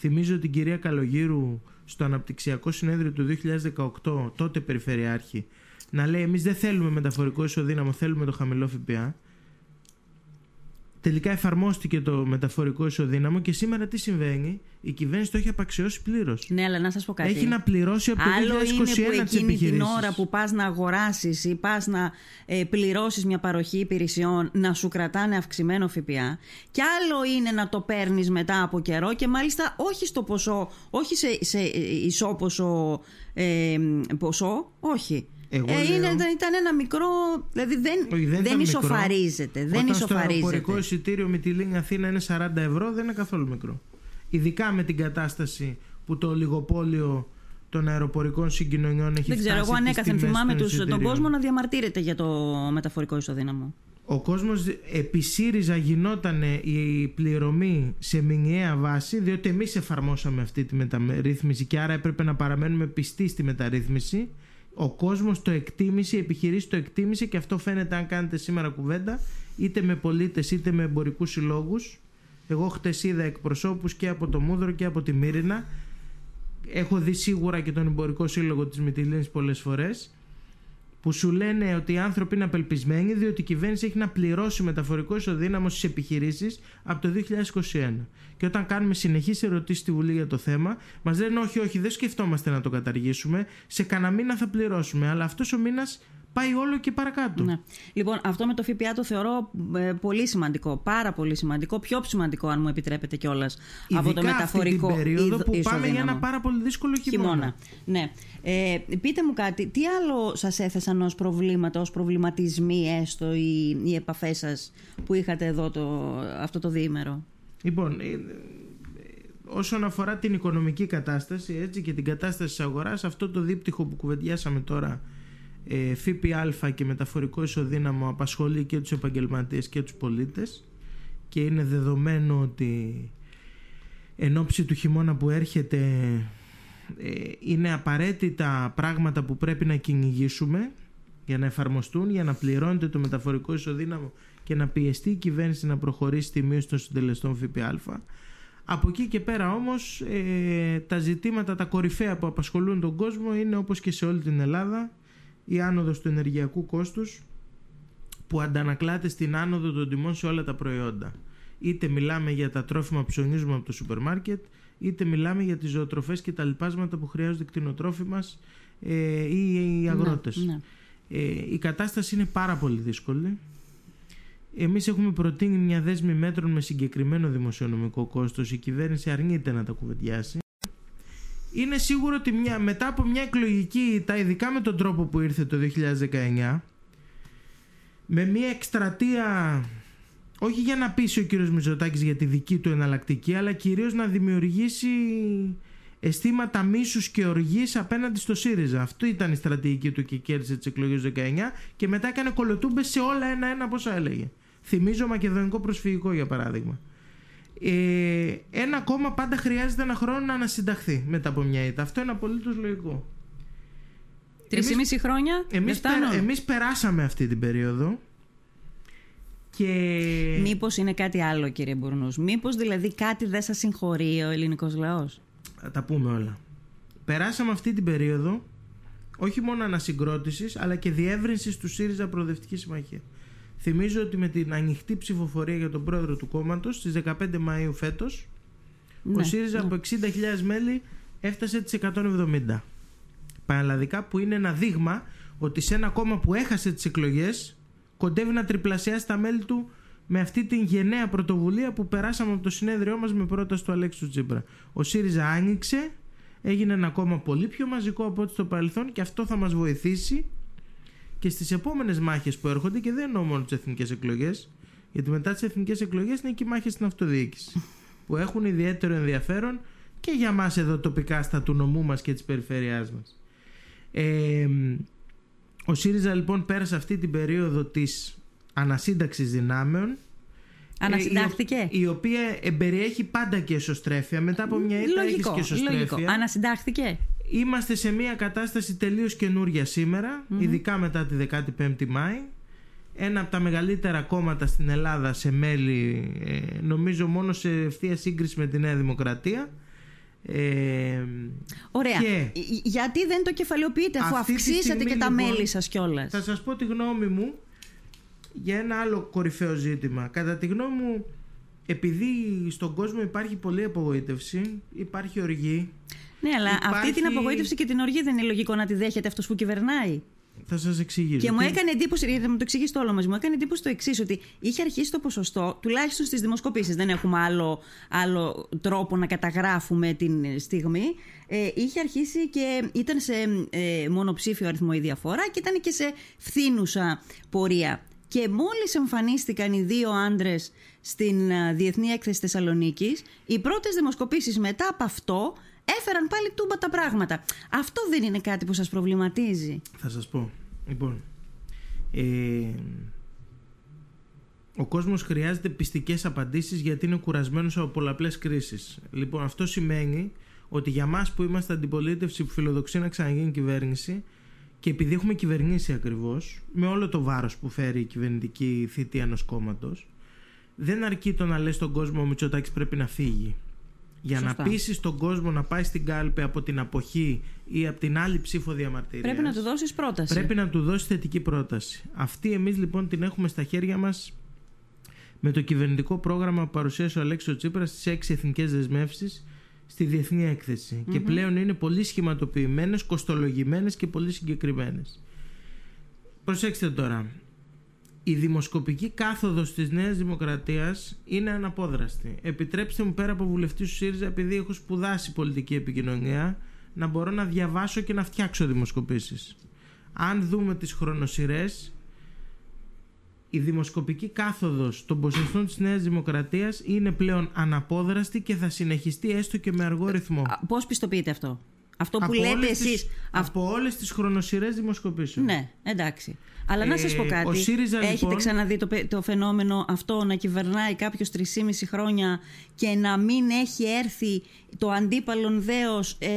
Θυμίζω την κυρία Καλογύρου στο αναπτυξιακό συνέδριο του 2018, τότε περιφερειάρχη, να λέει εμείς δεν θέλουμε μεταφορικό ισοδύναμο, θέλουμε το χαμηλό ΦΠΑ. Τελικά εφαρμόστηκε το μεταφορικό ισοδύναμο και σήμερα τι συμβαίνει, η κυβέρνηση το έχει απαξιώσει πλήρως. Ναι, αλλά να σας πω κάτι. Έχει να πληρώσει από το Άλλο 2021 είναι που τις εκείνη την επιχειρήσεις. ώρα που πας να αγοράσεις ή πας να ε, πληρώσεις μια παροχή υπηρεσιών να σου κρατάνε αυξημένο ΦΠΑ και άλλο είναι να το παίρνεις μετά από καιρό και μάλιστα όχι στο ποσό, όχι σε, σε ισόποσο ε, ποσό, όχι. Εγώ ε, είναι, λέω- ήταν ένα μικρό, δηλαδή δεν, Όχι, δεν, ήταν μικρό. ισοφαρίζεται. Δεν Όταν στο ισοφαρίζεται. αεροπορικό εισιτήριο με τη Λίγκα Αθήνα είναι 40 ευρώ, δεν είναι καθόλου μικρό. Ειδικά με την κατάσταση που το ολιγοπόλιο των αεροπορικών συγκοινωνιών έχει Δεν ξέρω, φτάσει εγώ τις ανέκαθεν τιμές θυμάμαι των τους, τον εισιτηρίων. κόσμο να διαμαρτύρεται για το μεταφορικό ισοδύναμο. Ο κόσμος επί ΣΥΡΙΖΑ γινόταν η πληρωμή σε μηνιαία βάση διότι εμείς εφαρμόσαμε αυτή τη μεταρρύθμιση και άρα έπρεπε να παραμένουμε πιστοί στη μεταρρύθμιση. Ο κόσμος το εκτίμησε, η επιχειρήση το εκτίμησε και αυτό φαίνεται αν κάνετε σήμερα κουβέντα είτε με πολίτες είτε με εμπορικούς συλλόγους. Εγώ χτες είδα εκπροσώπους και από το Μούδρο και από τη Μύρινα. Έχω δει σίγουρα και τον εμπορικό σύλλογο της Μυτιλίνης πολλές φορές που σου λένε ότι οι άνθρωποι είναι απελπισμένοι διότι η κυβέρνηση έχει να πληρώσει μεταφορικό ισοδύναμο στις επιχειρήσεις από το 2021. Και όταν κάνουμε συνεχείς ερωτήσεις στη Βουλή για το θέμα, μας λένε όχι, όχι, δεν σκεφτόμαστε να το καταργήσουμε. Σε κανένα μήνα θα πληρώσουμε. Αλλά αυτός ο μήνας πάει όλο και παρακάτω. Ναι. Λοιπόν, αυτό με το ΦΠΑ το θεωρώ ε, πολύ σημαντικό. Πάρα πολύ σημαντικό. Πιο σημαντικό, αν μου επιτρέπετε κιόλας. Από το μεταφορικό. Αυτή την περίοδο που πάμε για ένα πάρα πολύ δύσκολο χειμώνα. χειμώνα. Ναι. Ε, πείτε μου κάτι, τι άλλο σας έθεσαν ως προβλήματα, ως προβληματισμοί έστω οι, οι επαφές σας που είχατε εδώ το, αυτό το διήμερο; Λοιπόν, ε, όσον αφορά την οικονομική κατάσταση έτσι, και την κατάσταση της αγοράς αυτό το δίπτυχο που κουβεντιάσαμε τώρα ε, ΦΠΑ και μεταφορικό ισοδύναμο απασχολεί και τους επαγγελματίες και τους πολίτες και είναι δεδομένο ότι εν ώψη του χειμώνα που έρχεται ε, είναι απαραίτητα πράγματα που πρέπει να κυνηγήσουμε για να εφαρμοστούν, για να πληρώνεται το μεταφορικό ισοδύναμο και να πιεστεί η κυβέρνηση να προχωρήσει στη μείωση των συντελεστών ΦΠΑ. Από εκεί και πέρα όμως ε, τα ζητήματα, τα κορυφαία που απασχολούν τον κόσμο είναι όπως και σε όλη την Ελλάδα η άνοδος του ενεργειακού κόστους που αντανακλάται στην άνοδο των τιμών σε όλα τα προϊόντα. Είτε μιλάμε για τα τρόφιμα που ψωνίζουμε από το σούπερ μάρκετ, είτε μιλάμε για τις ζωοτροφές και τα λοιπάσματα που χρειάζονται κτηνοτρόφοι μας ε, ή οι ναι, αγρότες. Ναι. Ε, η κατάσταση είναι πάρα πολύ δύσκολη. Εμείς έχουμε προτείνει μια δέσμη μέτρων με συγκεκριμένο δημοσιονομικό κόστος. Η κυβέρνηση αρνείται να τα κουβεντιάσει. Είναι σίγουρο ότι μια, μετά από μια εκλογική, τα ειδικά με τον τρόπο που ήρθε το 2019, με μια εκστρατεία όχι για να πείσει ο κύριος Μητσοτάκης για τη δική του εναλλακτική, αλλά κυρίως να δημιουργήσει αισθήματα μίσους και οργής απέναντι στο ΣΥΡΙΖΑ. Αυτό ήταν η στρατηγική του και κέρδισε τις εκλογές 19 και μετά έκανε κολοτούμπες σε όλα ένα-ένα όσα έλεγε. Θυμίζω μακεδονικό προσφυγικό για παράδειγμα. Ε, ένα κόμμα πάντα χρειάζεται ένα χρόνο να ανασυνταχθεί μετά από μια ήττα. Αυτό είναι απολύτως λογικό. Τρεις ή μισή χρόνια. Εμείς, εμείς περάσαμε αυτή την περίοδο. Και... Μήπως είναι κάτι άλλο κύριε Μπουρνούς; Μήπως δηλαδή κάτι δεν σας συγχωρεί ο ελληνικός λαός; Θα τα πούμε όλα. Περάσαμε αυτή την περίοδο όχι μόνο ανασυγκρότησης αλλά και διεύρυνσης του ΣΥΡΙΖΑ Προοδευτικής Συμμαχίας. Θυμίζω ότι με την ανοιχτή ψηφοφορία για τον πρόεδρο του κόμματος στις 15 Μαΐου φέτος ο ναι, ΣΥΡΙΖΑ ναι. από 60.000 μέλη έφτασε τις 170. Πανελλαδικά που είναι ένα δείγμα ότι σε ένα κόμμα που έχασε τις εκλογές κοντεύει να τριπλασιάσει τα μέλη του με αυτή την γενναία πρωτοβουλία που περάσαμε από το συνέδριό μας με πρόταση του Αλέξου Τσίπρα. Ο ΣΥΡΙΖΑ άνοιξε, έγινε ένα κόμμα πολύ πιο μαζικό από ό,τι στο παρελθόν και αυτό θα μας βοηθήσει και στις επόμενες μάχες που έρχονται και δεν εννοώ μόνο τις εθνικές εκλογές, γιατί μετά τις εθνικές εκλογές είναι και οι μάχες στην αυτοδιοίκηση, που έχουν ιδιαίτερο ενδιαφέρον και για μας εδώ τοπικά στα του νομού μας και της περιφέρειάς μας. Ε, ο ΣΥΡΙΖΑ λοιπόν πέρασε αυτή την περίοδο της ανασύνταξης δυνάμεων Ανασυντάχθηκε. Ε, η, οποία εμπεριέχει πάντα και εσωστρέφεια. Μετά από μια ήττα έχεις και εσωστρέφεια. Λογικό. Ανασυντάχθηκε. Είμαστε σε μια κατάσταση τελείως καινούρια ειδικά μετά τη 15η Μάη. Ένα από τα μεγαλύτερα κόμματα στην Ελλάδα σε μέλη, ε, νομίζω μόνο σε ευθεία σύγκριση με τη Νέα Δημοκρατία. Ε, Ωραία. Και Γιατί δεν το κεφαλαιοποιείτε αφού αυξήσατε και τα λοιπόν, μέλη σας κιόλας; Θα σας πω τη γνώμη μου για ένα άλλο κορυφαίο ζήτημα. Κατά τη γνώμη μου, επειδή στον κόσμο υπάρχει πολλή απογοήτευση, υπάρχει οργή. Ναι, αλλά αυτή την απογοήτευση και την οργή δεν είναι λογικό να τη δέχεται αυτός που κυβερνάει. Θα σας εξηγήσω. Και μου έκανε εντύπωση, γιατί θα μου το εξηγήσει το όλο μα, μου έκανε εντύπωση το εξής, ότι είχε αρχίσει το ποσοστό, τουλάχιστον στις δημοσκοπήσεις, δεν έχουμε άλλο, άλλο τρόπο να καταγράφουμε την στιγμή. Ε, είχε αρχίσει και ήταν σε ε, μονοψήφιο αριθμό η διαφορά και ήταν και σε φθήνουσα πορεία. Και μόλις εμφανίστηκαν οι δύο άντρες στην ε, Διεθνή Έκθεση Θεσσαλονίκης, οι πρώτες δημοσκοπήσεις μετά από αυτό έφεραν πάλι τούμπα τα πράγματα. Αυτό δεν είναι κάτι που σας προβληματίζει. Θα σας πω. Λοιπόν, ε, ο κόσμος χρειάζεται πιστικές απαντήσεις γιατί είναι κουρασμένος από πολλαπλές κρίσεις. Λοιπόν, αυτό σημαίνει ότι για μας που είμαστε αντιπολίτευση που φιλοδοξεί να ξαναγίνει κυβέρνηση και επειδή έχουμε κυβερνήσει ακριβώς με όλο το βάρος που φέρει η κυβερνητική θητεία ενός κόμματος δεν αρκεί το να λες στον κόσμο ο Μητσοτάκης πρέπει να φύγει για να πείσει τον κόσμο να πάει στην κάλπη από την αποχή ή από την άλλη ψήφο διαμαρτυρίας. Πρέπει να του δώσεις πρόταση. Πρέπει να του δώσεις θετική πρόταση. Αυτή εμείς λοιπόν την έχουμε στα χέρια μας με το κυβερνητικό πρόγραμμα που παρουσίασε ο Αλέξος Τσίπρας στις έξι εθνικές δεσμεύσεις στη διεθνή Και πλέον είναι πολύ σχηματοποιημένες, κοστολογημένες και πολύ συγκεκριμένες. προσέξτε τώρα. Η δημοσκοπική κάθοδος της Νέας Δημοκρατίας είναι αναπόδραστη. Επιτρέψτε μου πέρα από βουλευτή του ΣΥΡΙΖΑ, επειδή έχω σπουδάσει πολιτική επικοινωνία, να μπορώ να διαβάσω και να φτιάξω δημοσκοπήσεις. Αν δούμε τις χρονοσυρές, η δημοσκοπική κάθοδος των ποσοστών της Νέας Δημοκρατίας είναι πλέον αναπόδραστη και θα συνεχιστεί έστω και με αργό ρυθμό. Α, Πώς πιστοποιείτε αυτό; Αυτό που Από λέτε όλες εσείς. τις- Από όλες τις χρονοσυρές δημοσκοπήσεων. Ναι, εντάξει. Αλλά να σας πω Ε, κάτι. ο ΣΥΡΙΖΑ, Έχετε λοιπόν- ξαναδεί το, πε- το φαινόμενο αυτό να κυβερνάει κάποιος 3,5 χρόνια και να μην έχει έρθει το αντίπαλον δέος ε,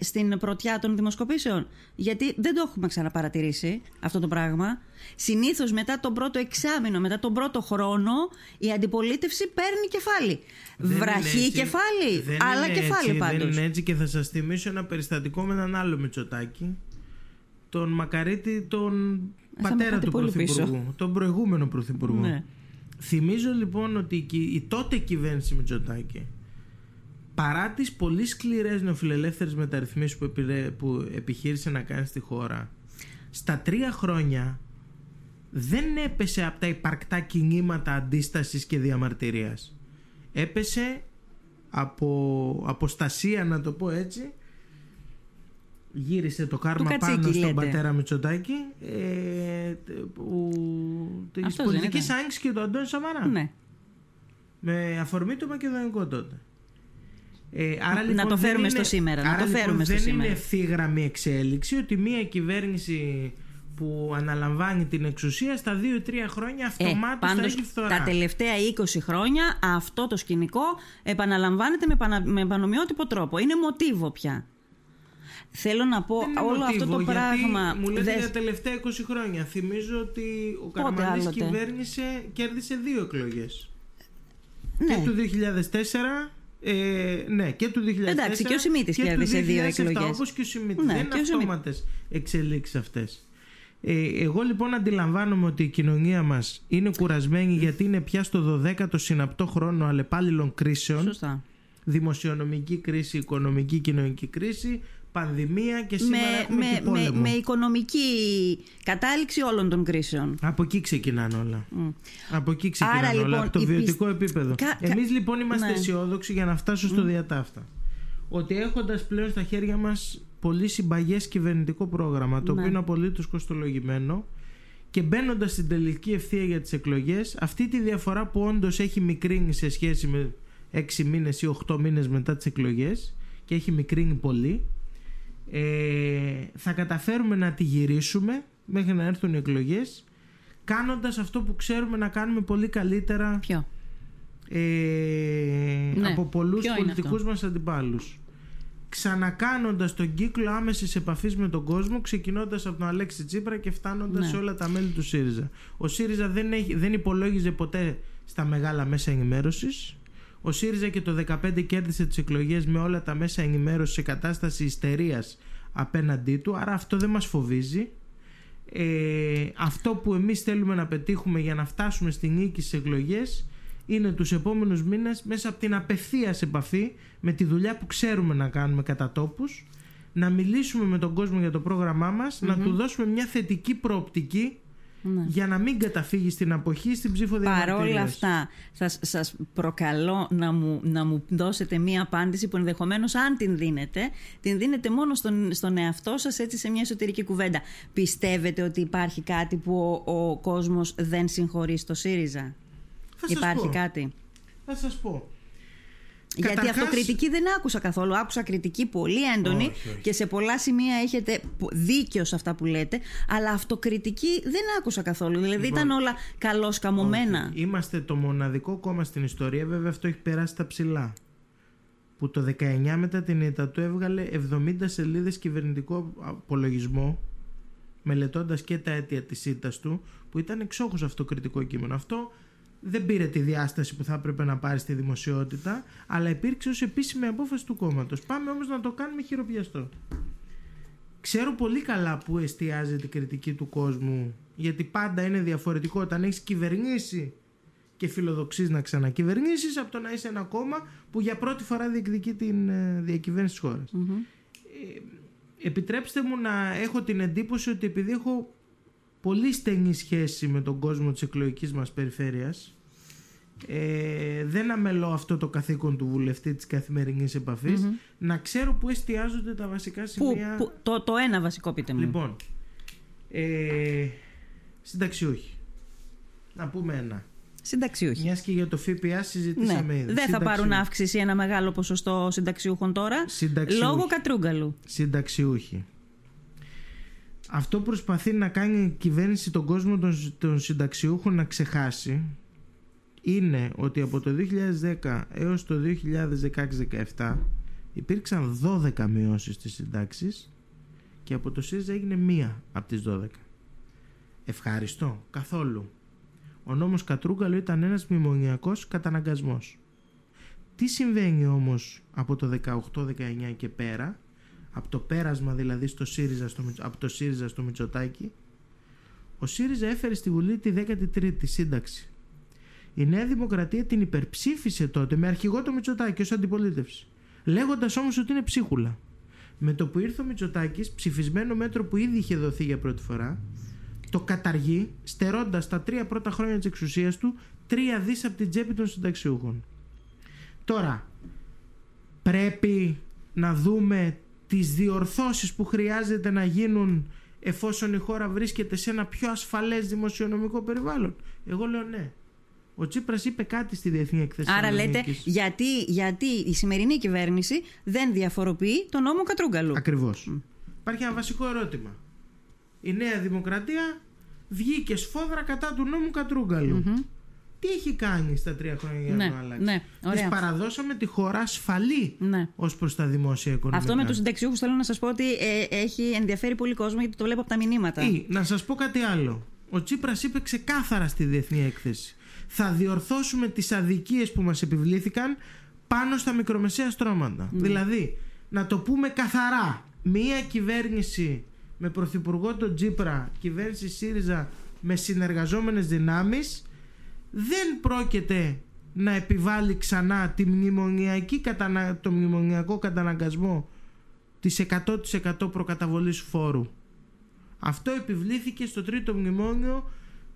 στην πρωτιά των δημοσκοπήσεων; Γιατί δεν το έχουμε ξαναπαρατηρήσει αυτό το πράγμα. Συνήθως μετά τον πρώτο εξάμεινο, μετά τον πρώτο χρόνο, η αντιπολίτευση παίρνει κεφάλι. Δεν είναι Βραχή έτσι. κεφάλι, Δεν αλλά είναι κεφάλι έτσι, πάντως. Δεν είναι έτσι και θα σας θυμίσω ένα περιστατικό με έναν άλλο Μητσοτάκη. Τον Μακαρίτη, τον θα με πατέρα πάτε του πολύ Πρωθυπουργού. Τον προηγούμενο Πρωθυπουργό. Ναι. Θυμίζω λοιπόν ότι η, κυ- η τότε κυβέρνηση Μητσοτάκη παρά τις πολύ σκληρές νεοφιλελεύθερες μεταρρυθμίσεις που, επιρέ- που επιχείρησε να κάνει στη χώρα στα τρία χρόνια δεν έπεσε από τα υπαρκτά κινήματα αντίστασης και διαμαρτυρίας. Έπεσε από αποστασία να το πω έτσι γύρισε το κάρμα Του πάνω κατσίκι, στον λέτε. πατέρα Μητσοτάκη ε, που, της Αυτός δεν πολιτικής ήταν. άγγιξης και του Αντώνη Σαμαρά Ναι. με αφορμή το μακεδονικό τότε. Ε, άρα, Να λοιπόν, το δεν φέρουμε είναι- στο σήμερα, να άρα, το λοιπόν, φέρουμε στο δεν σήμερα. είναι ευθύγραμμη εξέλιξη ότι μια κυβέρνηση που αναλαμβάνει την εξουσία στα 2-3 χρόνια Ε, αυτομάτως θα πάντως, έχει φθορά. τα τελευταία 20 χρόνια αυτό το σκηνικό επαναλαμβάνεται με, πανα... με πανομοιότυπο τρόπο. Είναι μοτίβο πια. Θέλω να πω Δεν είναι όλο αυτό μοτίβο, το γιατί πράγμα. Μου λέτε δεν- για τα τελευταία 20 χρόνια. Θυμίζω ότι ο Πότε Καραμανλής άλλοτε; κυβέρνησε, κέρδισε δύο εκλογές. ναι. Και του 2004... Ε, ναι, και του 2004 Εντάξει, και ο Σιμίτης και του κέρδισε δύο 2007, εκλογές. Όπως και ο Σιμίτης. Ναι, Δεν και είναι ο Σιμίτης. αυτόματες εξελίξεις αυτές. Ε, εγώ λοιπόν αντιλαμβάνομαι ότι η κοινωνία μας είναι κουρασμένη γιατί είναι πια στο 12ο συναπτό χρόνο αλλεπάλληλων κρίσεων. Σωστά. Δημοσιονομική κρίση, οικονομική, κοινωνική κρίση, πανδημία και σήμερα Με, έχουμε και με, με, πόλεμο. με οικονομική κατάληξη όλων των κρίσεων. Από εκεί ξεκινάνε όλα. Μμ. Από εκεί ξεκινάνε Άρα, όλα. λοιπόν, Από το η βιωτικό πισ- επίπεδο. Κα- κα- Εμείς λοιπόν είμαστε Ναι. αισιόδοξοι για να φτάσω στο διατάφτα. Ότι έχοντας πλέον στα χέρια μας πολύ συμπαγές κυβερνητικό πρόγραμμα, το Ναι. οποίο είναι απολύτως κοστολογημένο και μπαίνοντας στην τελική ευθεία για τις εκλογές, αυτή τη διαφορά που όντως έχει μικρύνει σε σχέση με 6 μήνες ή 8 μήνες μετά τις εκλογές και έχει μικρύνει πολύ, ε, θα καταφέρουμε να τη γυρίσουμε μέχρι να έρθουν οι εκλογές κάνοντας αυτό που ξέρουμε να κάνουμε πολύ καλύτερα Ποιο; ε, Ναι. από πολλούς Ποιο είναι πολιτικούς αυτό; μας αντιπάλους. Ξανακάνοντας τον κύκλο άμεσης επαφής με τον κόσμο, ξεκινώντας από τον Αλέξη Τσίπρα και φτάνοντας Ναι. σε όλα τα μέλη του ΣΥΡΙΖΑ. Ο ΣΥΡΙΖΑ δεν, έχει, δεν υπολόγιζε ποτέ στα μεγάλα μέσα ενημέρωσης. Ο ΣΥΡΙΖΑ και το 2015 κέρδισε τις εκλογές με όλα τα μέσα ενημέρωσης σε κατάσταση ιστερίας απέναντί του, άρα αυτό δεν μας φοβίζει. Ε, αυτό που εμείς θέλουμε να πετύχουμε για να φτάσουμε στην νίκη στις εκλογές είναι τους επόμενους μήνες μέσα από την απευθείας επαφή με τη δουλειά που ξέρουμε να κάνουμε κατά τόπους να μιλήσουμε με τον κόσμο για το πρόγραμμά μας να του δώσουμε μια θετική προοπτική Ναι. για να μην καταφύγει στην αποχή στην ψήφο διαμαρτυρίας. Παρόλα αυτά, σας, σας προκαλώ να μου, να μου δώσετε μία απάντηση που ενδεχομένως αν την δίνετε, την δίνετε μόνο στον, στον εαυτό σας έτσι σε μια εσωτερική κουβέντα. Πιστεύετε ότι υπάρχει κάτι που ο, ο κόσμος δεν συγχωρεί στο ΣΥΡΙΖΑ; Θα σας Υπάρχει πω. κάτι; Θα σας πω. Γιατί Καταρχάς- αυτοκριτική δεν άκουσα καθόλου. Άκουσα κριτική πολύ έντονη Όχι, όχι. και σε πολλά σημεία έχετε δίκιο σε αυτά που λέτε. Αλλά αυτοκριτική δεν άκουσα καθόλου. Δηλαδή Λοιπόν, ήταν όλα καλώς καμωμένα. Όχι. Είμαστε το μοναδικό κόμμα στην ιστορία, βέβαια αυτό έχει περάσει τα ψηλά. Που το 19 μετά την ήττα του έβγαλε 70 σελίδες κυβερνητικό απολογισμό μελετώντας και τα αίτια της ήττας του που ήταν εξόχως αυτοκριτικό κείμενο. Αυτό δεν πήρε τη διάσταση που θα έπρεπε να πάρει στη δημοσιότητα αλλά υπήρξε ως επίσημη απόφαση του κόμματος. Πάμε όμως να το κάνουμε χειροπιαστό. Ξέρω πολύ καλά που εστιάζεται η κριτική του κόσμου γιατί πάντα είναι διαφορετικό όταν έχεις κυβερνήσει και φιλοδοξείς να ξανακυβερνήσεις από το να είσαι ένα κόμμα που για πρώτη φορά διεκδικεί την ε, διακυβέρνηση της χώρας. Μμμ. Επιτρέψτε μου να έχω την εντύπωση ότι επειδή έχω πολύ στενή σχέση με τον κόσμο της εκλογικής μας περιφέρειας. Ε, δεν αμελώ αυτό το καθήκον του βουλευτή της καθημερινής να ξέρω που εστιάζονται τα βασικά σημεία που, το, το ένα βασικό πείτε μου λοιπόν ε, συνταξιούχοι να πούμε ένα Συνταξιούχοι. Μιας και για το ΦΠΑ συζητήσαμε ναι. ήδη. Δεν θα πάρουν αύξηση ένα μεγάλο ποσοστό συνταξιούχων τώρα. Λόγω κατρούγκαλου. Συνταξιούχοι. Αυτό που προσπαθεί να κάνει η κυβέρνηση τον κόσμο των, των συνταξιούχων να ξεχάσει είναι ότι από το 2010 έως το 2016-17 υπήρξαν 12 μειώσεις στις συντάξεις και από το ΣΥΡΙΖΑ έγινε μία από τις 12. Ευχαριστώ. Καθόλου. Ο νόμος Κατρούγκαλο ήταν ένας μνημονιακός καταναγκασμός. Τι συμβαίνει όμως από το 18-19 και πέρα, από το πέρασμα δηλαδή στο ΣΥΡΙΖΑ, στο, από το ΣΥΡΙΖΑ στο Μητσοτάκι, ο ΣΥΡΙΖΑ έφερε στη Βουλή τη 13η σύνταξη. Η Νέα Δημοκρατία την υπερψήφισε τότε με αρχηγό το Μητσοτάκι ως αντιπολίτευση. Λέγοντας όμως ότι είναι ψίχουλα. Με το που ήρθε ο Μητσοτάκης, ψηφισμένο μέτρο που ήδη είχε δοθεί για πρώτη φορά, το καταργεί στερώντας τα τρία πρώτα χρόνια της εξουσίας του τρία δις από την τσέπη των συνταξιούχων. Τώρα, πρέπει να δούμε τις διορθώσεις που χρειάζεται να γίνουν εφόσον η χώρα βρίσκεται σε ένα πιο ασφαλές δημοσιονομικό περιβάλλον. Εγώ λέω ναι. Ο Τσίπρας είπε κάτι στη Διεθνή Εκθέση. Άρα λέτε γιατί, γιατί η σημερινή κυβέρνηση δεν διαφοροποιεί τον νόμο Κατρούγκαλου. Ακριβώς. Υπάρχει ένα βασικό ερώτημα. Η Νέα Δημοκρατία βγήκε σφόδρα κατά του νόμου κατρούγκαλου Τι έχει κάνει στα τρία χρόνια για να ναι, το αλλάξει; Ναι, Της παραδώσαμε τη χώρα ασφαλή ναι. ως προς τα δημόσια οικονομικά. Αυτό με τους συνταξιούχους θέλω να σας πω ότι ε, έχει ενδιαφέρει πολύ κόσμο γιατί το βλέπω από τα μηνύματα. Ή, να σας πω κάτι άλλο. Ο Τσίπρας είπε ξεκάθαρα στη διεθνή έκθεση. Θα διορθώσουμε τις αδικίες που μας επιβλήθηκαν πάνω στα μικρομεσαία στρώματα. Ναι. Δηλαδή, να το πούμε καθαρά. Μία κυβέρνηση με πρωθυπουργό τον Τζίπρα, κυβέρνηση ΣΥΡΙΖΑ με συνεργαζόμενες δυνάμεις δεν πρόκειται να επιβάλλει ξανά τη μνημονιακή, το μνημονιακό καταναγκασμό της 100% προκαταβολής φόρου. Αυτό επιβλήθηκε στο τρίτο μνημόνιο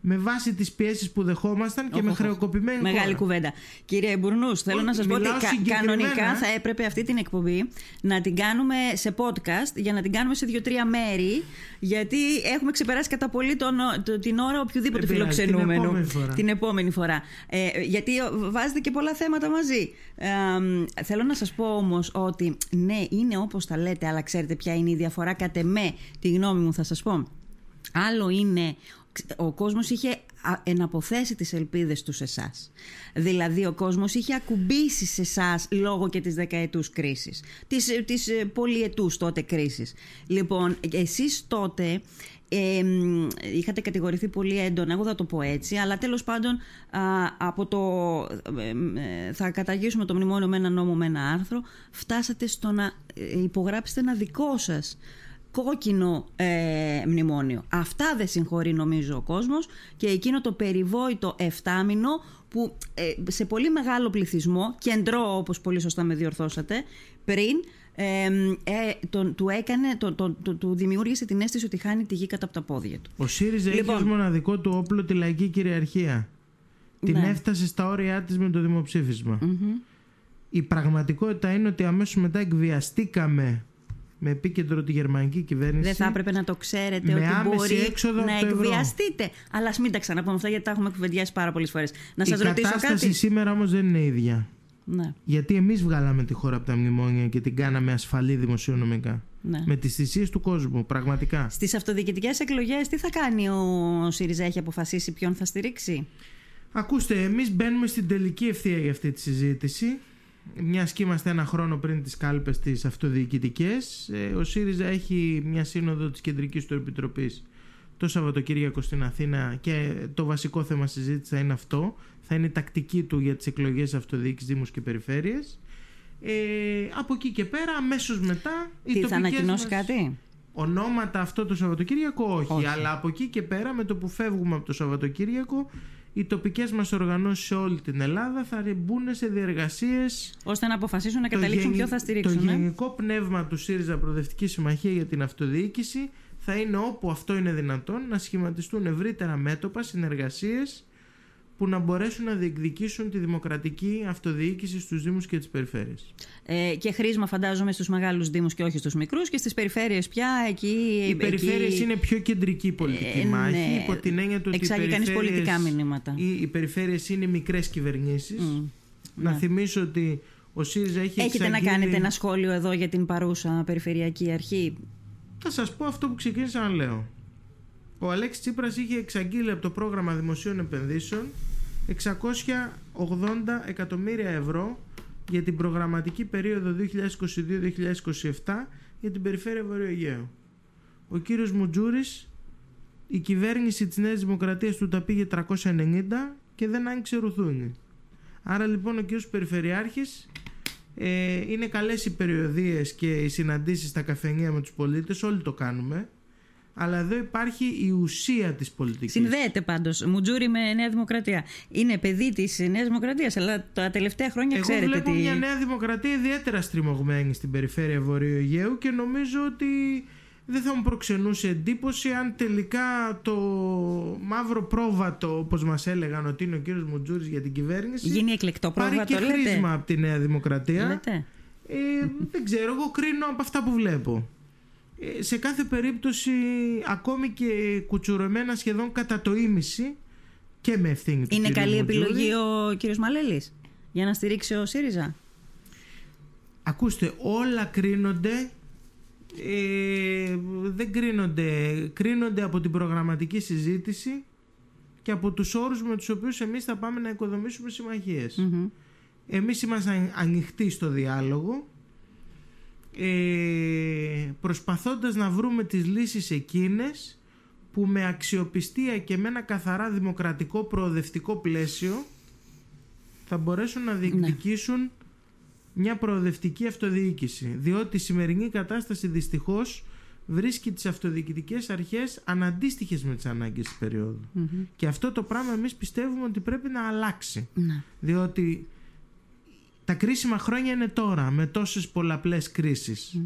με βάση τις πιέσεις που δεχόμασταν και με χρεοκοπημένη Μεγάλη χώρα. κουβέντα. Κύριε Μπουρνούς, θέλω να σας πω ότι κανονικά θα έπρεπε αυτή την εκπομπή να την κάνουμε σε podcast για να την κάνουμε σε δύο-τρία μέρη. Γιατί έχουμε ξεπεράσει κατά πολύ τον, την ώρα οποιοδήποτε φιλοξενούμενου. Την επόμενη φορά. Την επόμενη φορά. Ε, γιατί βάζετε και πολλά θέματα μαζί. Ε, θέλω να σας πω όμως ότι ναι, είναι όπως τα λέτε, αλλά ξέρετε ποια είναι η διαφορά. Κατ' εμέ, τη γνώμη μου θα σας πω. Άλλο είναι ο κόσμος είχε εναποθέσει τις ελπίδες τους σε εσάς. Δηλαδή ο κόσμος είχε ακουμπήσει σε εσάς λόγω και της δεκαετούς κρίσης, της, της ε, πολυετούς τότε κρίσης. Λοιπόν, εσείς τότε ε, είχατε κατηγορηθεί πολύ έντονα, εγώ θα το πω έτσι, αλλά τέλος πάντων από το ε, θα καταργήσουμε το μνημόνιο με ένα νόμο, με ένα άρθρο, φτάσατε στο να υπογράψετε ένα δικό σας κόκκινο ε, μνημόνιο. Αυτά δεν συγχωρεί νομίζω ο κόσμος και εκείνο το περιβόητο εφτάμινο που ε, σε πολύ μεγάλο πληθυσμό, κεντρό όπως πολύ σωστά με διορθώσατε, πριν ε, ε, τον, του έκανε, τον, τον, του δημιούργησε την αίσθηση ότι χάνει τη γη κατά από τα πόδια του. Ο ΣΥΡΙΖΑ λοιπόν, έχει ως μοναδικό του όπλο τη λαϊκή κυριαρχία. Την ναι. έφτασε στα όρια της με το δημοψήφισμα. Η πραγματικότητα είναι ότι αμέσως μετά εκβιαστήκαμε με επίκεντρο τη γερμανική κυβέρνηση. Δεν θα έπρεπε να το ξέρετε ότι μπορεί να εκβιαστείτε. Αλλά ας μην τα ξαναπούμε αυτά γιατί τα έχουμε κουβεντιάσει πάρα πολλές φορές. Να σας ρωτήσω κάτι. Η κατάσταση σήμερα όμως δεν είναι ίδια. Ναι. Γιατί εμείς βγάλαμε τη χώρα από τα μνημόνια και την κάναμε ασφαλή δημοσιονομικά. Ναι. Με τις θυσίες του κόσμου, πραγματικά. Στις αυτοδιοικητικές εκλογές, τι θα κάνει ο ΣΥΡΙΖΑ, έχει αποφασίσει ποιον θα στηρίξει; Ακούστε, εμείς μπαίνουμε στην τελική ευθεία για αυτή τη συζήτηση μιας και είμαστε ένα χρόνο πριν τις κάλπες τις αυτοδιοικητικές ε, ο ΣΥΡΙΖΑ έχει μια σύνοδο της Κεντρικής του Επιτροπής το Σαββατοκύριακο στην Αθήνα και το βασικό θέμα συζήτηση θα είναι αυτό. Θα είναι η τακτική του για τις εκλογές αυτοδιοίκησης Δήμους και Περιφέρειες. Ε, από εκεί και πέρα αμέσως μετά Τι θα ανακοινώσεις κάτι; Ονόματα αυτό το Σαββατοκύριακο όχι, όχι, αλλά από εκεί και πέρα με το που φεύγουμε από το Σαββατοκύριακο οι τοπικές μας οργανώσεις σε όλη την Ελλάδα θα μπουν σε διεργασίες ώστε να αποφασίσουν να καταλήξουν ποιο θα στηρίξουν. Το γενικό πνεύμα του ΣΥΡΙΖΑ Προοδευτικής Συμμαχίας για την Αυτοδιοίκηση θα είναι όπου αυτό είναι δυνατόν να σχηματιστούν ευρύτερα μέτωπα, συνεργασίες που να μπορέσουν να διεκδικήσουν τη δημοκρατική αυτοδιοίκηση στους Δήμους και τις περιφέρειες. Ε, και χρήσμα φαντάζομαι στους μεγάλους Δήμους και όχι στους μικρούς και στις περιφέρειες πια εκεί... Οι περιφέρειες είναι πιο κεντρική πολιτική ε, μάχη ναι. υπό την έννοια του ότι οι κανείς πολιτικά μηνύματα. Οι, οι περιφέρειες είναι μικρές κυβερνήσεις. να ναι. θυμίσω ότι ο ΣΥΡΙΖΑ έχει Έχετε εξαγγείλει... να κάνετε ένα σχόλιο εδώ για την παρούσα περιφερειακή αρχή; Θα σας πω αυτό που ξεκίνησα να λέω. Ο Αλέξης Τσίπρας είχε εξαγγείλει από το πρόγραμμα δημοσίων επενδύσεων 680 εκατομμύρια ευρώ για την προγραμματική περίοδο 2022-2027 για την περιφέρεια Βορειοαιγαίου. Ο κύριος Μουτζούρης, η κυβέρνηση της Νέας Δημοκρατίας του τα πήγε 390 και δεν άνοιξε ρουθούνι. Άρα λοιπόν ο κύριος Περιφερειάρχης ε, είναι καλές οι περιοδίες και οι συναντήσεις στα καφενεία με τους πολίτες, όλοι το κάνουμε αλλά εδώ υπάρχει η ουσία της πολιτικής. Συνδέεται πάντως Μουτζούρι με Νέα Δημοκρατία. Είναι παιδί της Νέας Δημοκρατίας, αλλά τα τελευταία χρόνια Εγώ ξέρετε. Εγώ βλέπω τι... μια Νέα Δημοκρατία ιδιαίτερα στριμωγμένη στην περιφέρεια Βορείου Αιγαίου και νομίζω ότι δεν θα μου προξενούσε εντύπωση αν τελικά το μαύρο πρόβατο, όπως μας έλεγαν ότι είναι ο κύριος Μουτζούρης για την κυβέρνηση, γίνει εκλεκτό πρόβατο, πάρει και λέτε; χρήσμα από τη Νέα Δημοκρατία. Λέτε; Ε, δεν ξέρω, εγώ κρίνω από αυτά που βλέπω. Ε, σε κάθε περίπτωση ακόμη και κουτσουρωμένα σχεδόν κατά το ίμιση και με ευθύνη του Είναι καλή Μουτζούρη. επιλογή ο κύριος Μαλέλης για να στηρίξει ο ΣΥΡΙΖΑ; Ακούστε, όλα κρίνονται ε, δεν κρίνονται κρίνονται από την προγραμματική συζήτηση και από τους όρους με τους οποίους εμείς θα πάμε να οικοδομήσουμε συμμαχίες. Mm-hmm. Εμείς είμαστε ανοιχτοί στο διάλογο ε, προσπαθώντας να βρούμε τις λύσεις εκείνες που με αξιοπιστία και με ένα καθαρά δημοκρατικό προοδευτικό πλαίσιο θα μπορέσουν να διεκδικήσουν μια προοδευτική αυτοδιοίκηση. Διότι η σημερινή κατάσταση δυστυχώς βρίσκει τις αυτοδιοικητικές αρχές αναντίστοιχες με τις ανάγκες της περιοδου Και αυτό το πράγμα εμείς πιστεύουμε ότι πρέπει να αλλάξει. Ναι. Διότι τα κρίσιμα χρόνια είναι τώρα με τόσες πολλαπλές κρίσεις.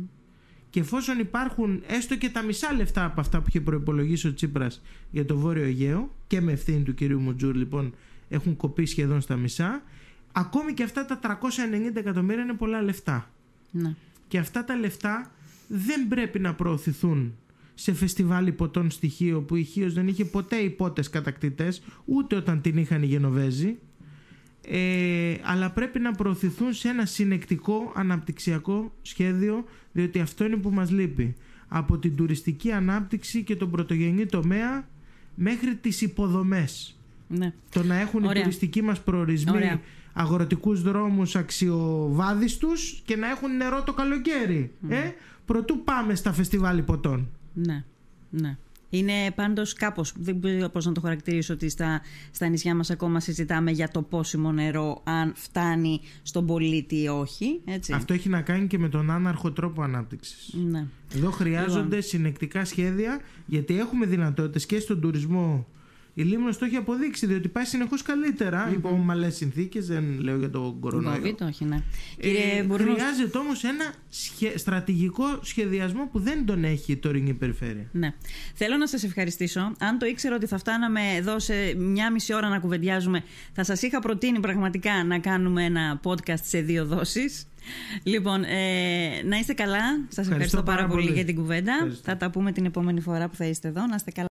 Και εφόσον υπάρχουν έστω και τα μισά λεφτά από αυτά που είχε προπολογίσει ο Τσίπρας για το Βόρειο Αιγαίο και με ευθύνη του κυρίου Μουτζούρ λοιπόν έχουν κοπεί σχεδόν στα μισά ακόμη και αυτά τα 390 εκατομμύρια είναι πολλά λεφτά. Ναι. Και αυτά τα λεφτά δεν πρέπει να προωθηθούν σε φεστιβάλ υποτών στοιχείο που η Χίος δεν είχε ποτέ υπότες κατακτητές ούτε όταν την είχαν οι Γενοβέζοι ε, αλλά πρέπει να προωθηθούν σε ένα συνεκτικό αναπτυξιακό σχέδιο διότι αυτό είναι που μας λείπει από την τουριστική ανάπτυξη και τον πρωτογενή τομέα μέχρι τις υποδομές Ναι. το να έχουν Ωραία. οι τουριστικοί μας προορισμοί Ωραία. αγροτικούς δρόμους αξιοβάδιστους και να έχουν νερό το καλοκαίρι ε; προτού πάμε στα φεστιβάλ ποτών Ναι, ναι. Είναι πάντως κάπως. Δεν ξέρω πώς να το χαρακτηρίσω ότι στα, στα νησιά μας ακόμα συζητάμε για το πόσιμο νερό, αν φτάνει στον πολίτη ή όχι. Έτσι. αυτό έχει να κάνει και με τον άναρχο τρόπο ανάπτυξης Ναι. Εδώ χρειάζονται συνεκτικά σχέδια γιατί έχουμε δυνατότητες και στον τουρισμό. Η Λίμνος το έχει αποδείξει διότι πάει συνεχώς καλύτερα υπό ομαλές συνθήκες, δεν λέω για τον κορονοϊό. COVID, όχι, ναι. Ε, Κύριε Μπουρνούς, χρειάζεται όμως ένα σχε- στρατηγικό σχεδιασμό που δεν τον έχει η τωρινή περιφέρεια. Ναι. Θέλω να σας ευχαριστήσω. Αν το ήξερα ότι θα φτάναμε εδώ σε μια μισή ώρα να κουβεντιάζουμε, θα σας είχα προτείνει πραγματικά να κάνουμε ένα podcast σε δύο δόσεις. Λοιπόν, ε, να είστε καλά. Σας ευχαριστώ, πάρα, πολύ για την κουβέντα. Ευχαριστώ. Θα τα πούμε την επόμενη φορά που θα είστε εδώ. Να είστε καλά.